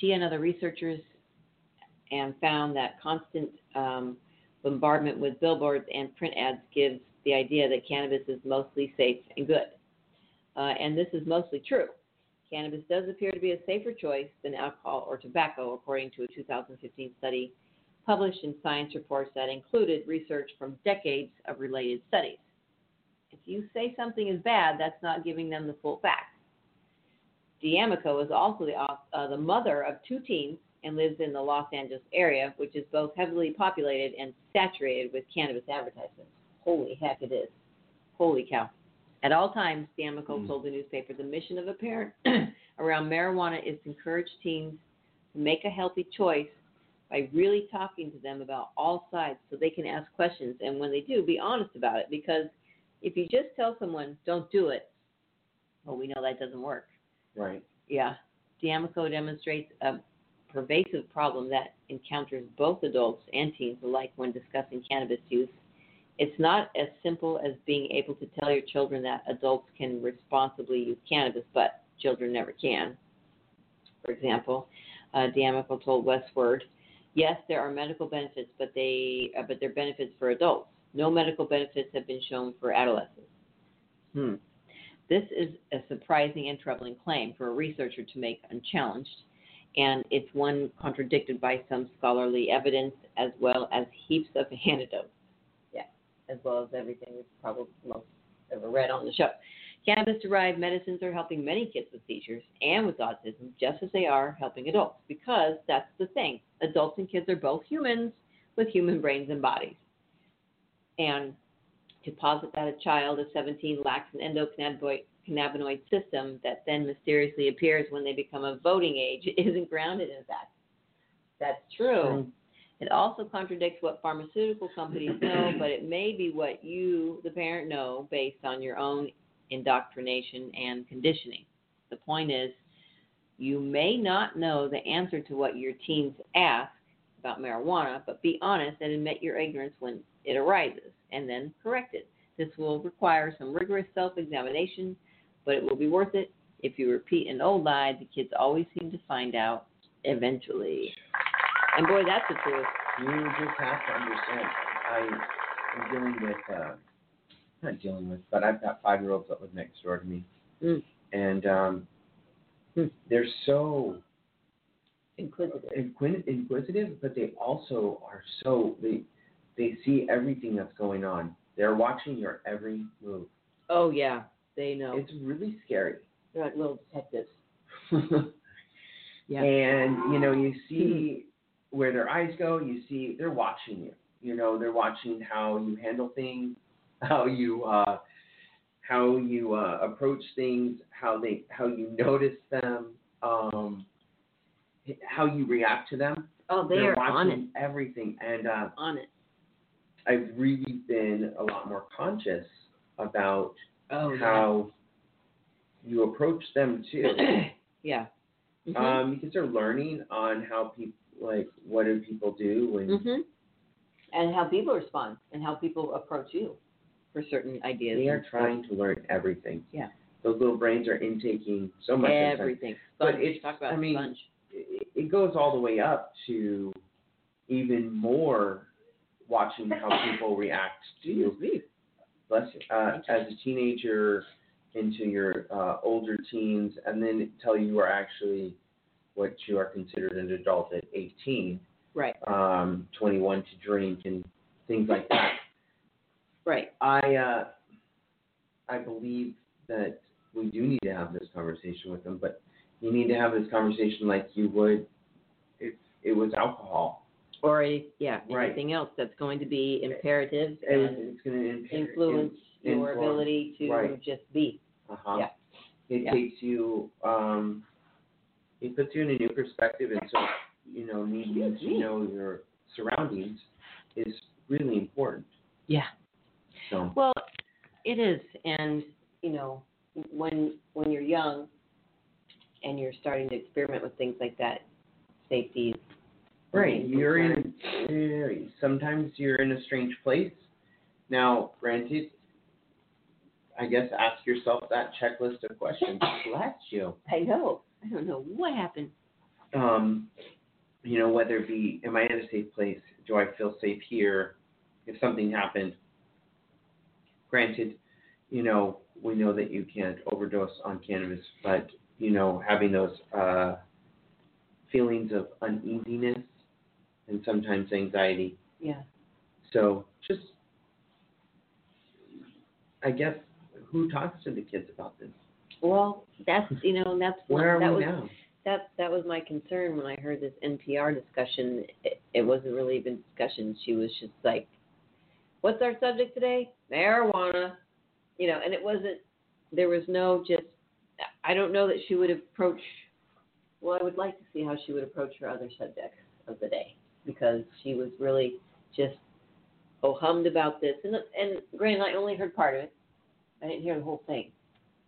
Speaker 1: she and other researchers and found that constant um, bombardment with billboards and print ads gives the idea that cannabis is mostly safe and good. Uh, and this is mostly true. Cannabis does appear to be a safer choice than alcohol or tobacco, according to a 2015 study published in Science Reports that included research from decades of related studies. If you say something is bad, that's not giving them the full facts. D'Amico is also the, uh, the mother of two teens and lives in the Los Angeles area, which is both heavily populated and saturated with cannabis advertisements. Holy heck, it is. Holy cow. At all times, D'Amico
Speaker 2: Mm.
Speaker 1: told the newspaper the mission of a parent around marijuana is to encourage teens to make a healthy choice by really talking to them about all sides so they can ask questions. And when they do, be honest about it. Because if you just tell someone, don't do it, well, we know that doesn't work.
Speaker 2: Right.
Speaker 1: Yeah. D'Amico demonstrates a pervasive problem that encounters both adults and teens alike when discussing cannabis use. It's not as simple as being able to tell your children that adults can responsibly use cannabis, but children never can. For example, uh, D'Amico told Westword, yes, there are medical benefits, but they uh, but they're benefits for adults. No medical benefits have been shown for adolescents. Hmm. This is a surprising and troubling claim for a researcher to make unchallenged, and it's one contradicted by some scholarly evidence as well as heaps of anecdotes. As well as everything we've probably most ever read on the show. Cannabis derived medicines are helping many kids with seizures and with autism just as they are helping adults because that's the thing. Adults and kids are both humans with human brains and bodies. And to posit that a child of 17 lacks an endocannabinoid system that then mysteriously appears when they become of voting age isn't grounded in fact. That's true. It also contradicts what pharmaceutical companies know, but it may be what you, the parent, know based on your own indoctrination and conditioning. The point is, you may not know the answer to what your teens ask about marijuana, but be honest and admit your ignorance when it arises, and then correct it. This will require some rigorous self-examination, but it will be worth it. If you repeat an old lie, the kids always seem to find out eventually. And boy, that's the truth.
Speaker 2: You just have to understand. I am dealing with, uh, not dealing with, but I've got five year olds that live next door to me.
Speaker 1: Mm.
Speaker 2: And um,
Speaker 1: Hmm.
Speaker 2: they're so
Speaker 1: Inquisitive.
Speaker 2: inquisitive, but they also are so, they, they see everything that's going on. They're watching your every move.
Speaker 1: Oh yeah, they know.
Speaker 2: It's really scary.
Speaker 1: They're like little detectives. Yeah.
Speaker 2: And you know, you see where their eyes go. You see they're watching you. You know, they're watching how you handle things, how you uh, how you uh, approach things, how they how you notice them, um, how you react to them.
Speaker 1: Oh, they
Speaker 2: They're
Speaker 1: are on it.
Speaker 2: everything, and uh,
Speaker 1: On it.
Speaker 2: I've really been a lot more conscious about
Speaker 1: Oh
Speaker 2: how you approach them too.
Speaker 1: yeah. Mhm.
Speaker 2: um, because they're learning on how people like what do people do when
Speaker 1: Mhm. And how people respond and how people approach you for certain ideas.
Speaker 2: they are trying to learn everything.
Speaker 1: Yeah.
Speaker 2: Those little brains are intaking so much.
Speaker 1: everything.
Speaker 2: But it's-
Speaker 1: Talk about
Speaker 2: I mean,
Speaker 1: sponge.
Speaker 2: It, goes all the way up to even more watching how people react to
Speaker 1: me.
Speaker 2: bless you, uh, as a teenager into your uh, older teens, and then until you are actually what you are considered an adult at 18.
Speaker 1: Right.
Speaker 2: um, 21 to drink and things like that.
Speaker 1: Right.
Speaker 2: I uh, I believe that we do need to have this conversation with them, but you need to have this conversation like you would if it was alcohol.
Speaker 1: Or a, yeah,
Speaker 2: Right.
Speaker 1: anything else that's going to be imperative
Speaker 2: And
Speaker 1: and
Speaker 2: it's going to impair,
Speaker 1: influence your
Speaker 2: influence.
Speaker 1: ability to
Speaker 2: Right.
Speaker 1: just be.
Speaker 2: Uh-huh.
Speaker 1: Yeah.
Speaker 2: It
Speaker 1: Yeah.
Speaker 2: takes you. Um, it puts you in a new perspective, and so you know needing to know your surroundings is really important.
Speaker 1: Yeah.
Speaker 2: So
Speaker 1: Well, it is, and you know, when when you're young and you're starting to experiment with things like that, safety. is
Speaker 2: Right, you're in. Sometimes you're in a strange place. Now, granted, I guess ask yourself that checklist of questions. Bless you.
Speaker 1: I know. I don't know what happened.
Speaker 2: Um, you know, whether it be, am I in a safe place? Do I feel safe here? If something happened, granted, you know, we know that you can't overdose on cannabis, but you know, having those uh, feelings of uneasiness and sometimes anxiety
Speaker 1: Yeah.
Speaker 2: So just, I guess, who talks to the kids about this?
Speaker 1: Well, that's you know that's
Speaker 2: Where are
Speaker 1: that
Speaker 2: we
Speaker 1: was
Speaker 2: now?
Speaker 1: that that was my concern when I heard this NPR discussion. It, it wasn't really even discussion. She was just like, "What's our subject today? Marijuana," you know, and it wasn't. There was no just. I don't know that she would approach. Well, I would like to see how she would approach her other subjects of the day because she was really just oh hummed about this and and granted I only heard part of it. I didn't hear the whole thing,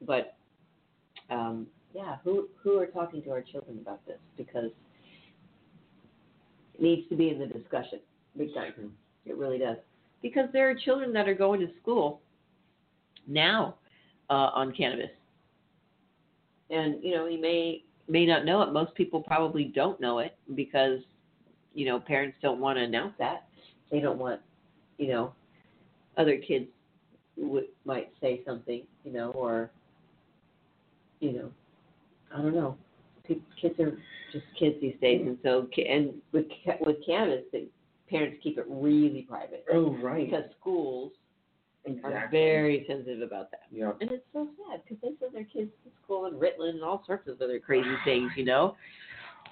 Speaker 1: but um, yeah, who who are talking to our children about this because it needs to be in the discussion big time. It really does because there are children that are going to school now uh, on cannabis, and you know you may may not know it. Most people probably don't know it because you know parents don't want to announce that. They don't want you know other kids would might say something you know or you know, I don't know. Kids are just kids these days, and so and with ca- with cannabis, the parents keep it really private
Speaker 2: Oh, right.
Speaker 1: because schools
Speaker 2: exactly.
Speaker 1: are very sensitive about that.
Speaker 2: Yeah.
Speaker 1: And it's so sad because they send their kids to school in Ritalin and all sorts of other crazy things, you know.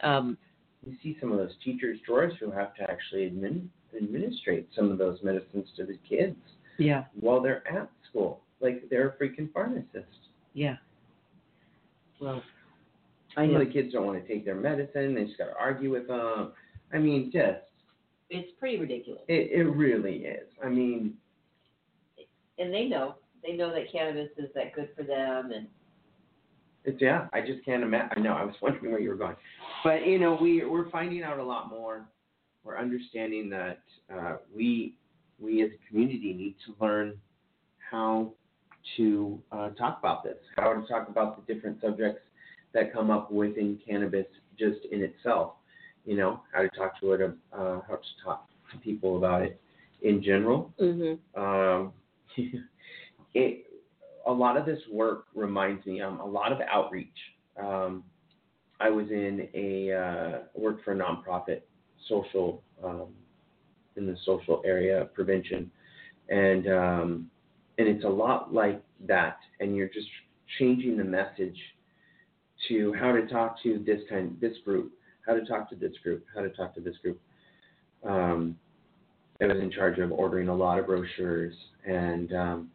Speaker 1: Um,
Speaker 2: You see some of those teachers, drawers, who have to actually admin, administrate some of those medicines to the kids
Speaker 1: yeah,
Speaker 2: while they're at school. Like they're a freaking pharmacist.
Speaker 1: yeah. Well, I know
Speaker 2: the kids don't want to take their medicine. They just got to argue with them. I mean, just
Speaker 1: it's pretty ridiculous,
Speaker 2: it, it really is. I mean,
Speaker 1: and they know they know that cannabis is that good for them, and
Speaker 2: It's, yeah, I just can't imagine. I know, I was wondering where you were going. But, you know, we, we're finding out a lot more. We're understanding that uh, we, we as a community need to learn how to uh, talk about this, how to talk about the different subjects that come up within cannabis just in itself. You know, how to talk to it, uh, how to talk to people about it in general.
Speaker 1: Mm-hmm.
Speaker 2: Um, it, a lot of this work reminds me um, a lot of outreach. Um, I was in a uh, worked for a nonprofit social um, in the social area of prevention, and um, and it's a lot like that. And you're just changing the message to how to talk to this kind this group, how to talk to this group, how to talk to this group. Um, I was in charge of ordering a lot of brochures and um,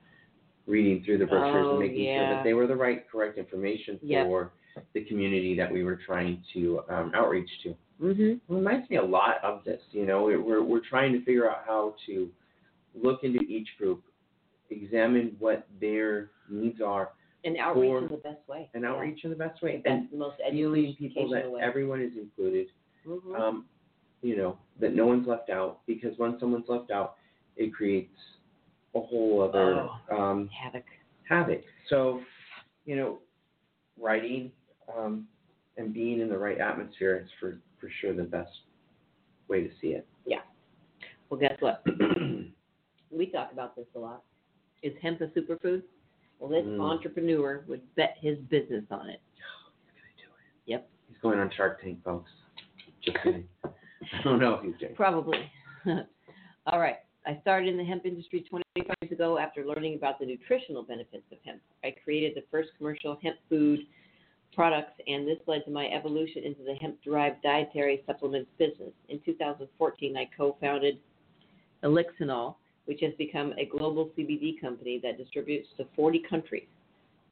Speaker 2: reading through the brochures
Speaker 1: Oh,
Speaker 2: and making sure that they were the right, correct information
Speaker 1: Yep.
Speaker 2: for the community that we were trying to um, outreach to.
Speaker 1: Mm-hmm.
Speaker 2: It reminds me a lot of this. You know, we're, we're trying to figure out how to look into each group, examine what their needs are,
Speaker 1: And outreach
Speaker 2: For-
Speaker 1: is the best way.
Speaker 2: and
Speaker 1: Yeah.
Speaker 2: outreach in the best way,
Speaker 1: the most
Speaker 2: feeling people that
Speaker 1: way.
Speaker 2: everyone is included.
Speaker 1: Mhm.
Speaker 2: Um, you know, that no one's left out because when someone's left out, it creates a whole other
Speaker 1: Oh.
Speaker 2: um,
Speaker 1: Havoc.
Speaker 2: havoc. So, you know, writing um, and being in the right atmosphere is for, for sure the best way to see it. Yeah.
Speaker 1: Well, guess what? we talk about this a lot. Is hemp a superfood? Well, this
Speaker 2: Mm.
Speaker 1: entrepreneur would bet his business on it. Yep,
Speaker 2: He's going on Shark Tank, folks. Just kidding. I don't know if he's doing.
Speaker 1: probably. All right. I started in the hemp industry 25 years ago after learning about the nutritional benefits of hemp. I created the first commercial hemp food products, and this led to my evolution into the hemp derived dietary supplements business. In 2014, I co founded Elixinol, which has become a global CBD company that distributes to 40 countries.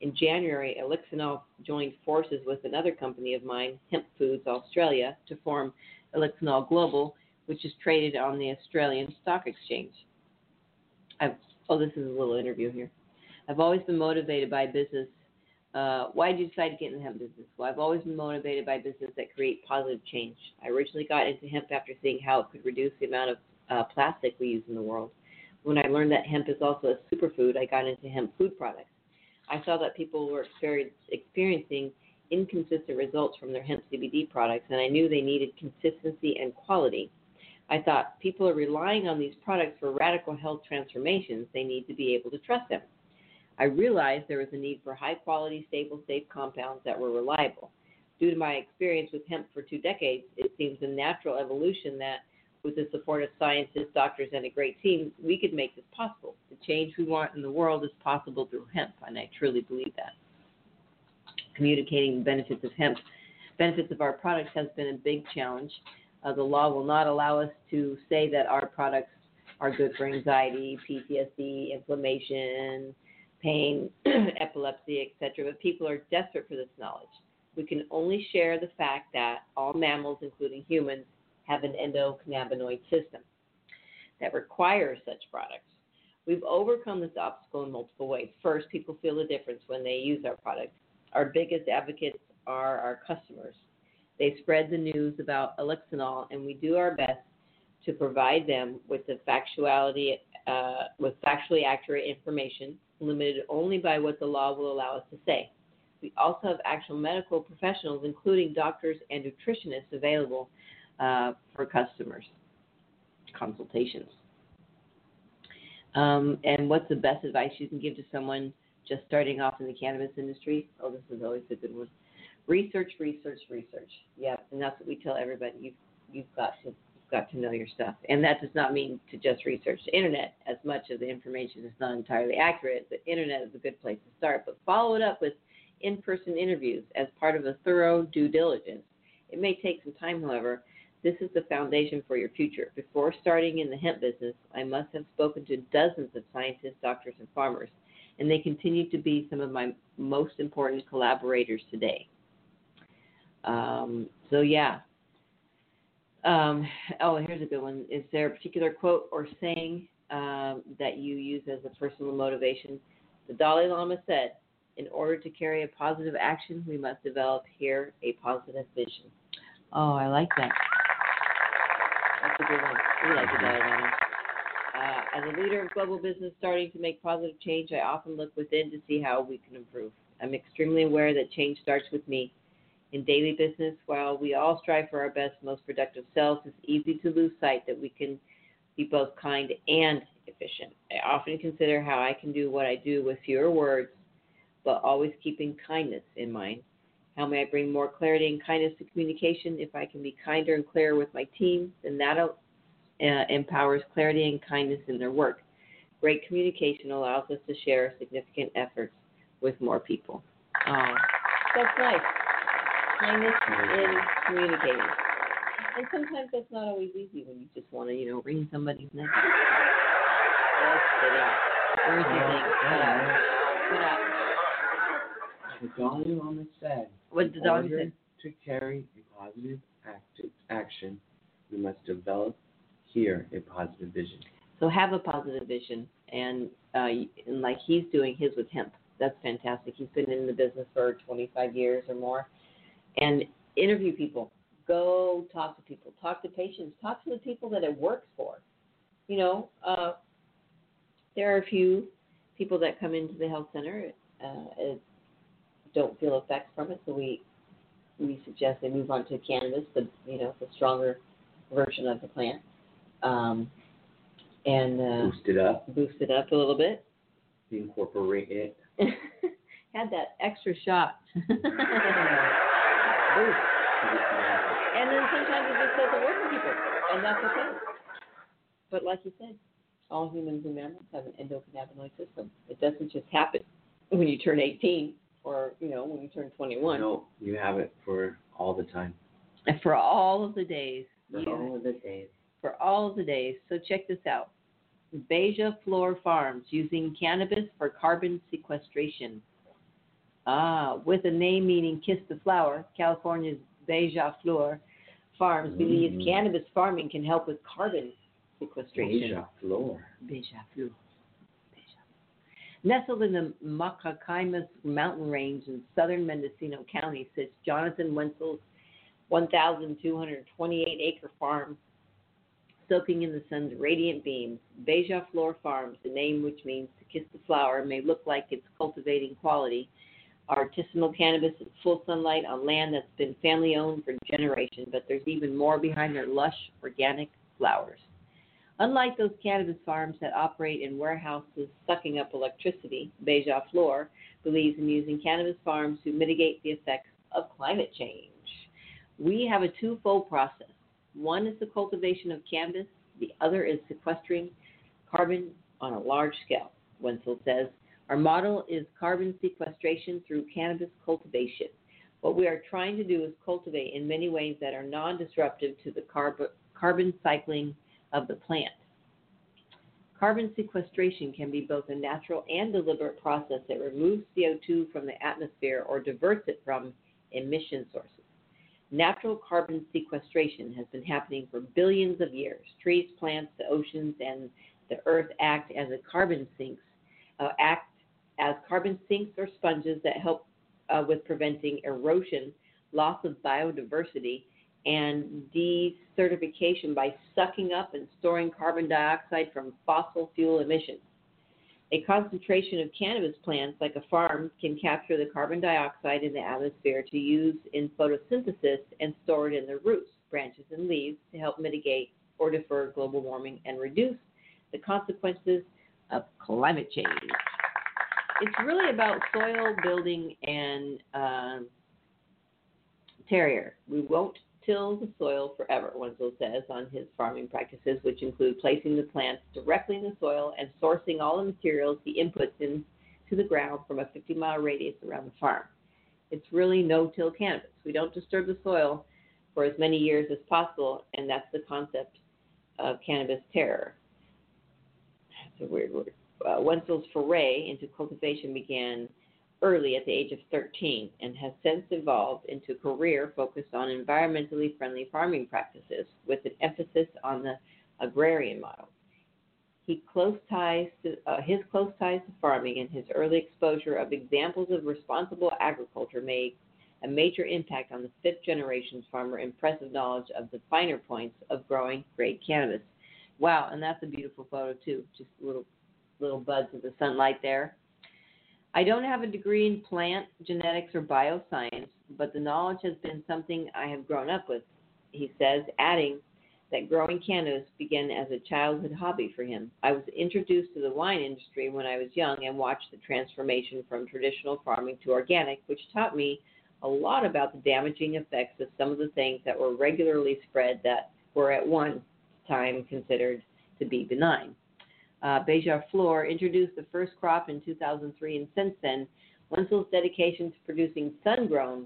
Speaker 1: In January, Elixinol joined forces with another company of mine, Hemp Foods Australia, to form Elixinol Global, which is traded on the Australian Stock Exchange. I've, oh, this is a little interview here. I've always been motivated by business. Uh, why did you decide to get in the hemp business? Well, I've always been motivated by business that create positive change. I originally got into hemp after seeing how it could reduce the amount of uh, plastic we use in the world. When I learned that hemp is also a superfood, I got into hemp food products. I saw that people were experiencing inconsistent results from their hemp CBD products, and I knew they needed consistency and quality. I thought people are relying on these products for radical health transformations. They need to be able to trust them. I realized there was a need for high quality, stable, safe compounds that were reliable. Due to my experience with hemp for two decades, it seems a natural evolution that, with the support of scientists, doctors, and a great team, we could make this possible. The change we want in the world is possible through hemp, and I truly believe that. Communicating the benefits of hemp, benefits of our products has been a big challenge. Uh, the law will not allow us to say that our products are good for anxiety, PTSD, inflammation, pain, epilepsy, etc. But people are desperate for this knowledge. We can only share the fact that all mammals, including humans, have an endocannabinoid system that requires such products. We've overcome this obstacle in multiple ways. First, people feel the difference when they use our products. Our biggest advocates are our customers. They spread the news about Elixinol, and we do our best to provide them with the factuality, uh, with factually accurate information, limited only by what the law will allow us to say. We also have actual medical professionals, including doctors and nutritionists, available uh, for customers consultations. Um, and what's the best advice you can give to someone just starting off in the cannabis industry? Oh, this is always a good one. Research, research, research. Yeah, and that's what we tell everybody. You've you've got to got to know your stuff, and that does not mean to just research the internet. As much of the information is not entirely accurate, the internet is a good place to start. But follow it up with in-person interviews as part of a thorough due diligence. It may take some time, however. This is the foundation for your future. Before starting in the hemp business, I must have spoken to dozens of scientists, doctors, and farmers, and they continue to be some of my most important collaborators today. Um, so, yeah. Um, oh, here's a good one. Is there a particular quote or saying um, that you use as a personal motivation? The Dalai Lama said, in order to carry a positive action, we must develop here a positive vision. Oh, I like that. A good one. We like the Dalai Lama. Uh, as a leader of global business starting to make positive change, I often look within to see how we can improve. I'm extremely aware that change starts with me. In daily business, while we all strive for our best, most productive selves, it's easy to lose sight that we can be both kind and efficient. I often consider how I can do what I do with fewer words, but always keeping kindness in mind. How may I bring more clarity and kindness to communication? If I can be kinder and clearer with my team, then that uh, empowers clarity and kindness in their work. Great communication allows us to share significant efforts with more people. Oh, that's nice. Kindness in communicating. And sometimes that's not always easy when you just want to, you know, wring somebody's neck. Just kidding. Where's your thing? Shut up. Up.
Speaker 2: The Lama said,
Speaker 1: What did the dog say?
Speaker 2: to carry a positive act- action, we must develop here a positive vision.
Speaker 1: So have a positive vision, and uh, and like he's doing his with hemp. That's fantastic. He's been in the business for 25 years or more, and interview people. Go talk to people. Talk to patients. Talk to the people that it works for. You know, uh, there are a few people that come into the health center uh, don't feel effects from it, so we we suggest they move on to cannabis, the you know the stronger version of the plant, um, and uh,
Speaker 2: Boost it up,
Speaker 1: boost it up a little bit.
Speaker 2: incorporate it.
Speaker 1: Had that extra shot. And then sometimes it just doesn't work for people, and that's okay. But like you said, all humans and mammals have an endocannabinoid system. It doesn't just happen when you turn 18 or, you know, when you turn 21.
Speaker 2: No, you have it for all the time.
Speaker 1: And for all of the days.
Speaker 2: For all of the days.
Speaker 1: for all of the days. So check this out. Beija Flor Farms using cannabis for carbon sequestration. Ah, with a name meaning kiss the flower, California's Beija Flor Farms believes
Speaker 2: Mhm.
Speaker 1: cannabis farming can help with carbon sequestration.
Speaker 2: Asia floor.
Speaker 1: Beija Flor. Nestled in the Mayacamas mountain range in southern Mendocino County sits Jonathan Wenzel's 1,228 acre farm soaking in the sun's radiant beams. Beija Flor Farms, the name which means to kiss the flower, may look like its cultivating quality. Artisanal cannabis in full sunlight on land that's been family owned for generations, but there's even more behind their lush organic flowers. Unlike those cannabis farms that operate in warehouses sucking up electricity, Beija Flor believes in using cannabis farms to mitigate the effects of climate change. We have a twofold process. One is the cultivation of cannabis, the other is sequestering carbon on a large scale. Wenzel says, Our model is carbon sequestration through cannabis cultivation. What we are trying to do is cultivate in many ways that are non disruptive to the carb- carbon cycling of the plant. Carbon sequestration can be both a natural and deliberate process that removes CO2 from the atmosphere or diverts it from emission sources. Natural carbon sequestration has been happening for billions of years. Trees, plants, the oceans, and the earth act as carbon sinks, uh, act as carbon sinks or sponges that help uh, with preventing erosion, loss of biodiversity, and desertification by sucking up and storing carbon dioxide from fossil fuel emissions. A concentration of cannabis plants, like a farm, can capture the carbon dioxide in the atmosphere to use in photosynthesis and store it in the roots, branches, and leaves to help mitigate or defer global warming and reduce the consequences of climate change. It's really about soil building and um, terrier. We won't till the soil forever, Wenzel says on his farming practices, which include placing the plants directly in the soil and sourcing all the materials he inputs into the ground from a 50 mile radius around the farm. It's really no till cannabis. We don't disturb the soil for as many years as possible, and that's the concept of cannabis terror. That's a weird word. Uh, Wenzel's foray into cultivation began early at the age of 13 and has since evolved into a career focused on environmentally friendly farming practices with an emphasis on the agrarian model. He close ties to, uh, his close ties to farming and his early exposure of examples of responsible agriculture made a major impact on the fifth generation's farmer impressive knowledge of the finer points of growing great cannabis. Wow, and that's a beautiful photo too. Just little little buds of the sunlight there. I don't have a degree in plant genetics or bioscience, but the knowledge has been something I have grown up with, he says, adding that growing cannabis began as a childhood hobby for him. I was introduced to the wine industry when I was young and watched the transformation from traditional farming to organic, which taught me a lot about the damaging effects of some of the things that were regularly spread that were at one time considered to be benign. Uh, Beija Flor introduced the first crop in 2003, and since then, Wenzel's dedication to producing sun grown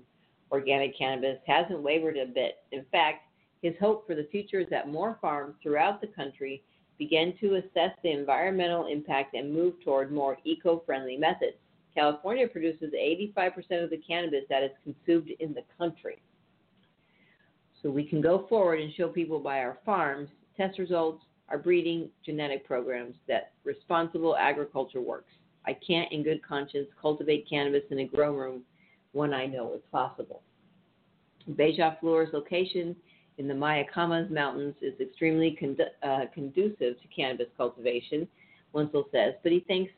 Speaker 1: organic cannabis hasn't wavered a bit. In fact, his hope for the future is that more farms throughout the country begin to assess the environmental impact and move toward more eco friendly methods. California produces 85% of the cannabis that is consumed in the country. So we can go forward and show people by our farms test results, our breeding, genetic programs that responsible agriculture works. I can't, in good conscience, cultivate cannabis in a grow room when I know it's possible. Beija Flor's location in the Mayacamas Mountains is extremely condu- uh, conducive to cannabis cultivation, Wenzel says, but he thinks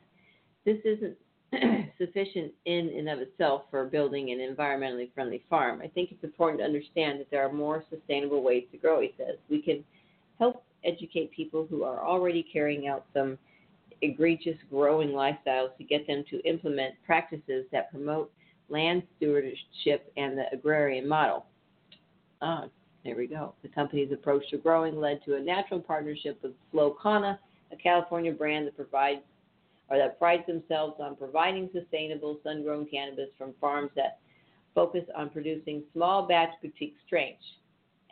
Speaker 1: this isn't sufficient in and of itself for building an environmentally friendly farm. I think it's important to understand that there are more sustainable ways to grow, he says. We can help educate people who are already carrying out some egregious growing lifestyles to get them to implement practices that promote land stewardship and the agrarian model. Ah, there we go. The company's approach to growing led to a natural partnership with Flow Kana, a California brand that provides or that prides themselves on providing sustainable sun-grown cannabis from farms that focus on producing small batch boutique strains.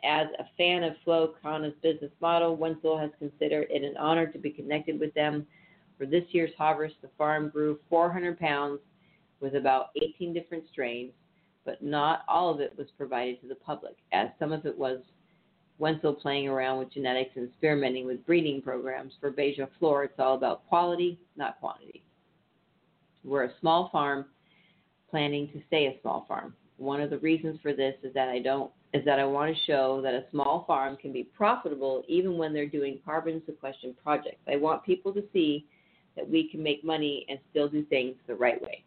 Speaker 1: As a fan of Flow Kana's business model, Wenzel has considered it an honor to be connected with them. For this year's harvest, the farm grew 400 pounds with about 18 different strains, but not all of it was provided to the public, as some of it was Wenzel playing around with genetics and experimenting with breeding programs. For Beija Flor, it's all about quality, not quantity. We're a small farm planning to stay a small farm. One of the reasons for this is that I don't is that I want to show that a small farm can be profitable even when they're doing carbon sequestration projects. I want people to see that we can make money and still do things the right way.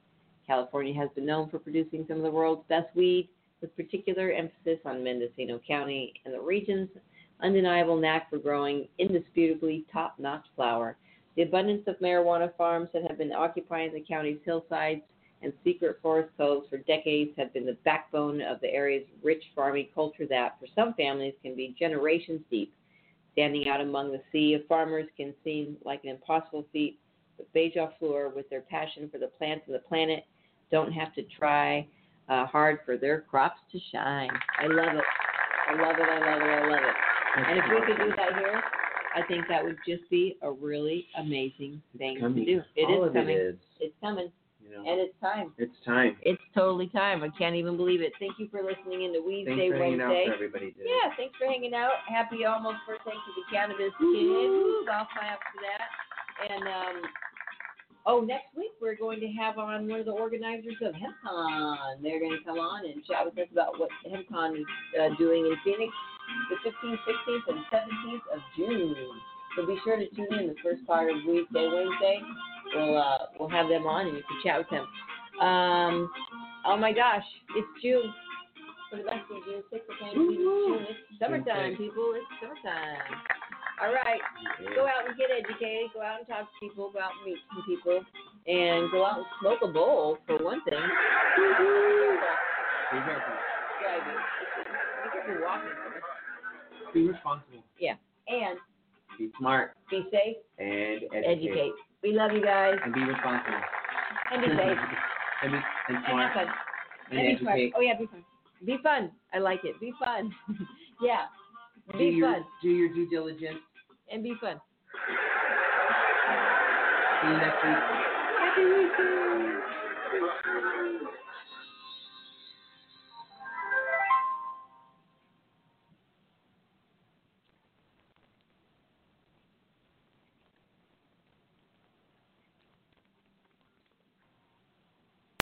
Speaker 1: California has been known for producing some of the world's best weed, with particular emphasis on Mendocino County and the region's undeniable knack for growing indisputably top notch flower. The abundance of marijuana farms that have been occupying the county's hillsides and secret forest coves for decades have been the backbone of the area's rich farming culture that, for some families, can be generations deep. Standing out among the sea of farmers can seem like an impossible feat, but Beija Flor, with their passion for the plants and the planet, don't have to try uh, hard for their crops to shine. I love it. I love it. I love it. I love it. And if we could do that here, I think that would just be a really amazing thing to do. It
Speaker 2: All
Speaker 1: is coming.
Speaker 2: It is.
Speaker 1: It's coming.
Speaker 2: You know,
Speaker 1: And it's time.
Speaker 2: it's time.
Speaker 1: It's totally time. I can't even believe it. Thank you for listening in to
Speaker 2: Thanks
Speaker 1: Wednesday,
Speaker 2: for hanging out
Speaker 1: Wednesday.
Speaker 2: for everybody.
Speaker 1: Yeah, thanks for hanging out. Happy almost birthday to the cannabis kid. I'll sign up for that. And um, oh, next week we're going to have on one of the organizers of HempCon. They're going to come on and chat with us about what HempCon is uh, doing in Phoenix the 15th, 16th, and 17th of June. So be sure to tune in the first part of Weedsday Wednesday. We'll uh, we'll have them on and you can chat with them. Um, oh my gosh, it's June. For the best of June 6th, I can't it's June. It's summertime, people. It's summertime. All right, go out and get educated. Go out and talk to people. Go out and meet some people, and go out and smoke a bowl for one thing. Be careful.
Speaker 2: Be careful.
Speaker 1: Be careful walking.
Speaker 2: Be responsible.
Speaker 1: Yeah, and
Speaker 2: Be smart.
Speaker 1: be safe.
Speaker 2: And educate.
Speaker 1: Educate. We love you guys.
Speaker 2: And be responsible.
Speaker 1: And be safe.
Speaker 2: and, be, and
Speaker 1: And
Speaker 2: smart.
Speaker 1: have fun.
Speaker 2: And,
Speaker 1: And be
Speaker 2: educate.
Speaker 1: Oh yeah, be fun. Be fun. I like it. Be fun. yeah.
Speaker 2: do
Speaker 1: Be
Speaker 2: your,
Speaker 1: fun
Speaker 2: Do your due diligence.
Speaker 1: and be fun.
Speaker 2: See you next week.
Speaker 1: Happy weekend.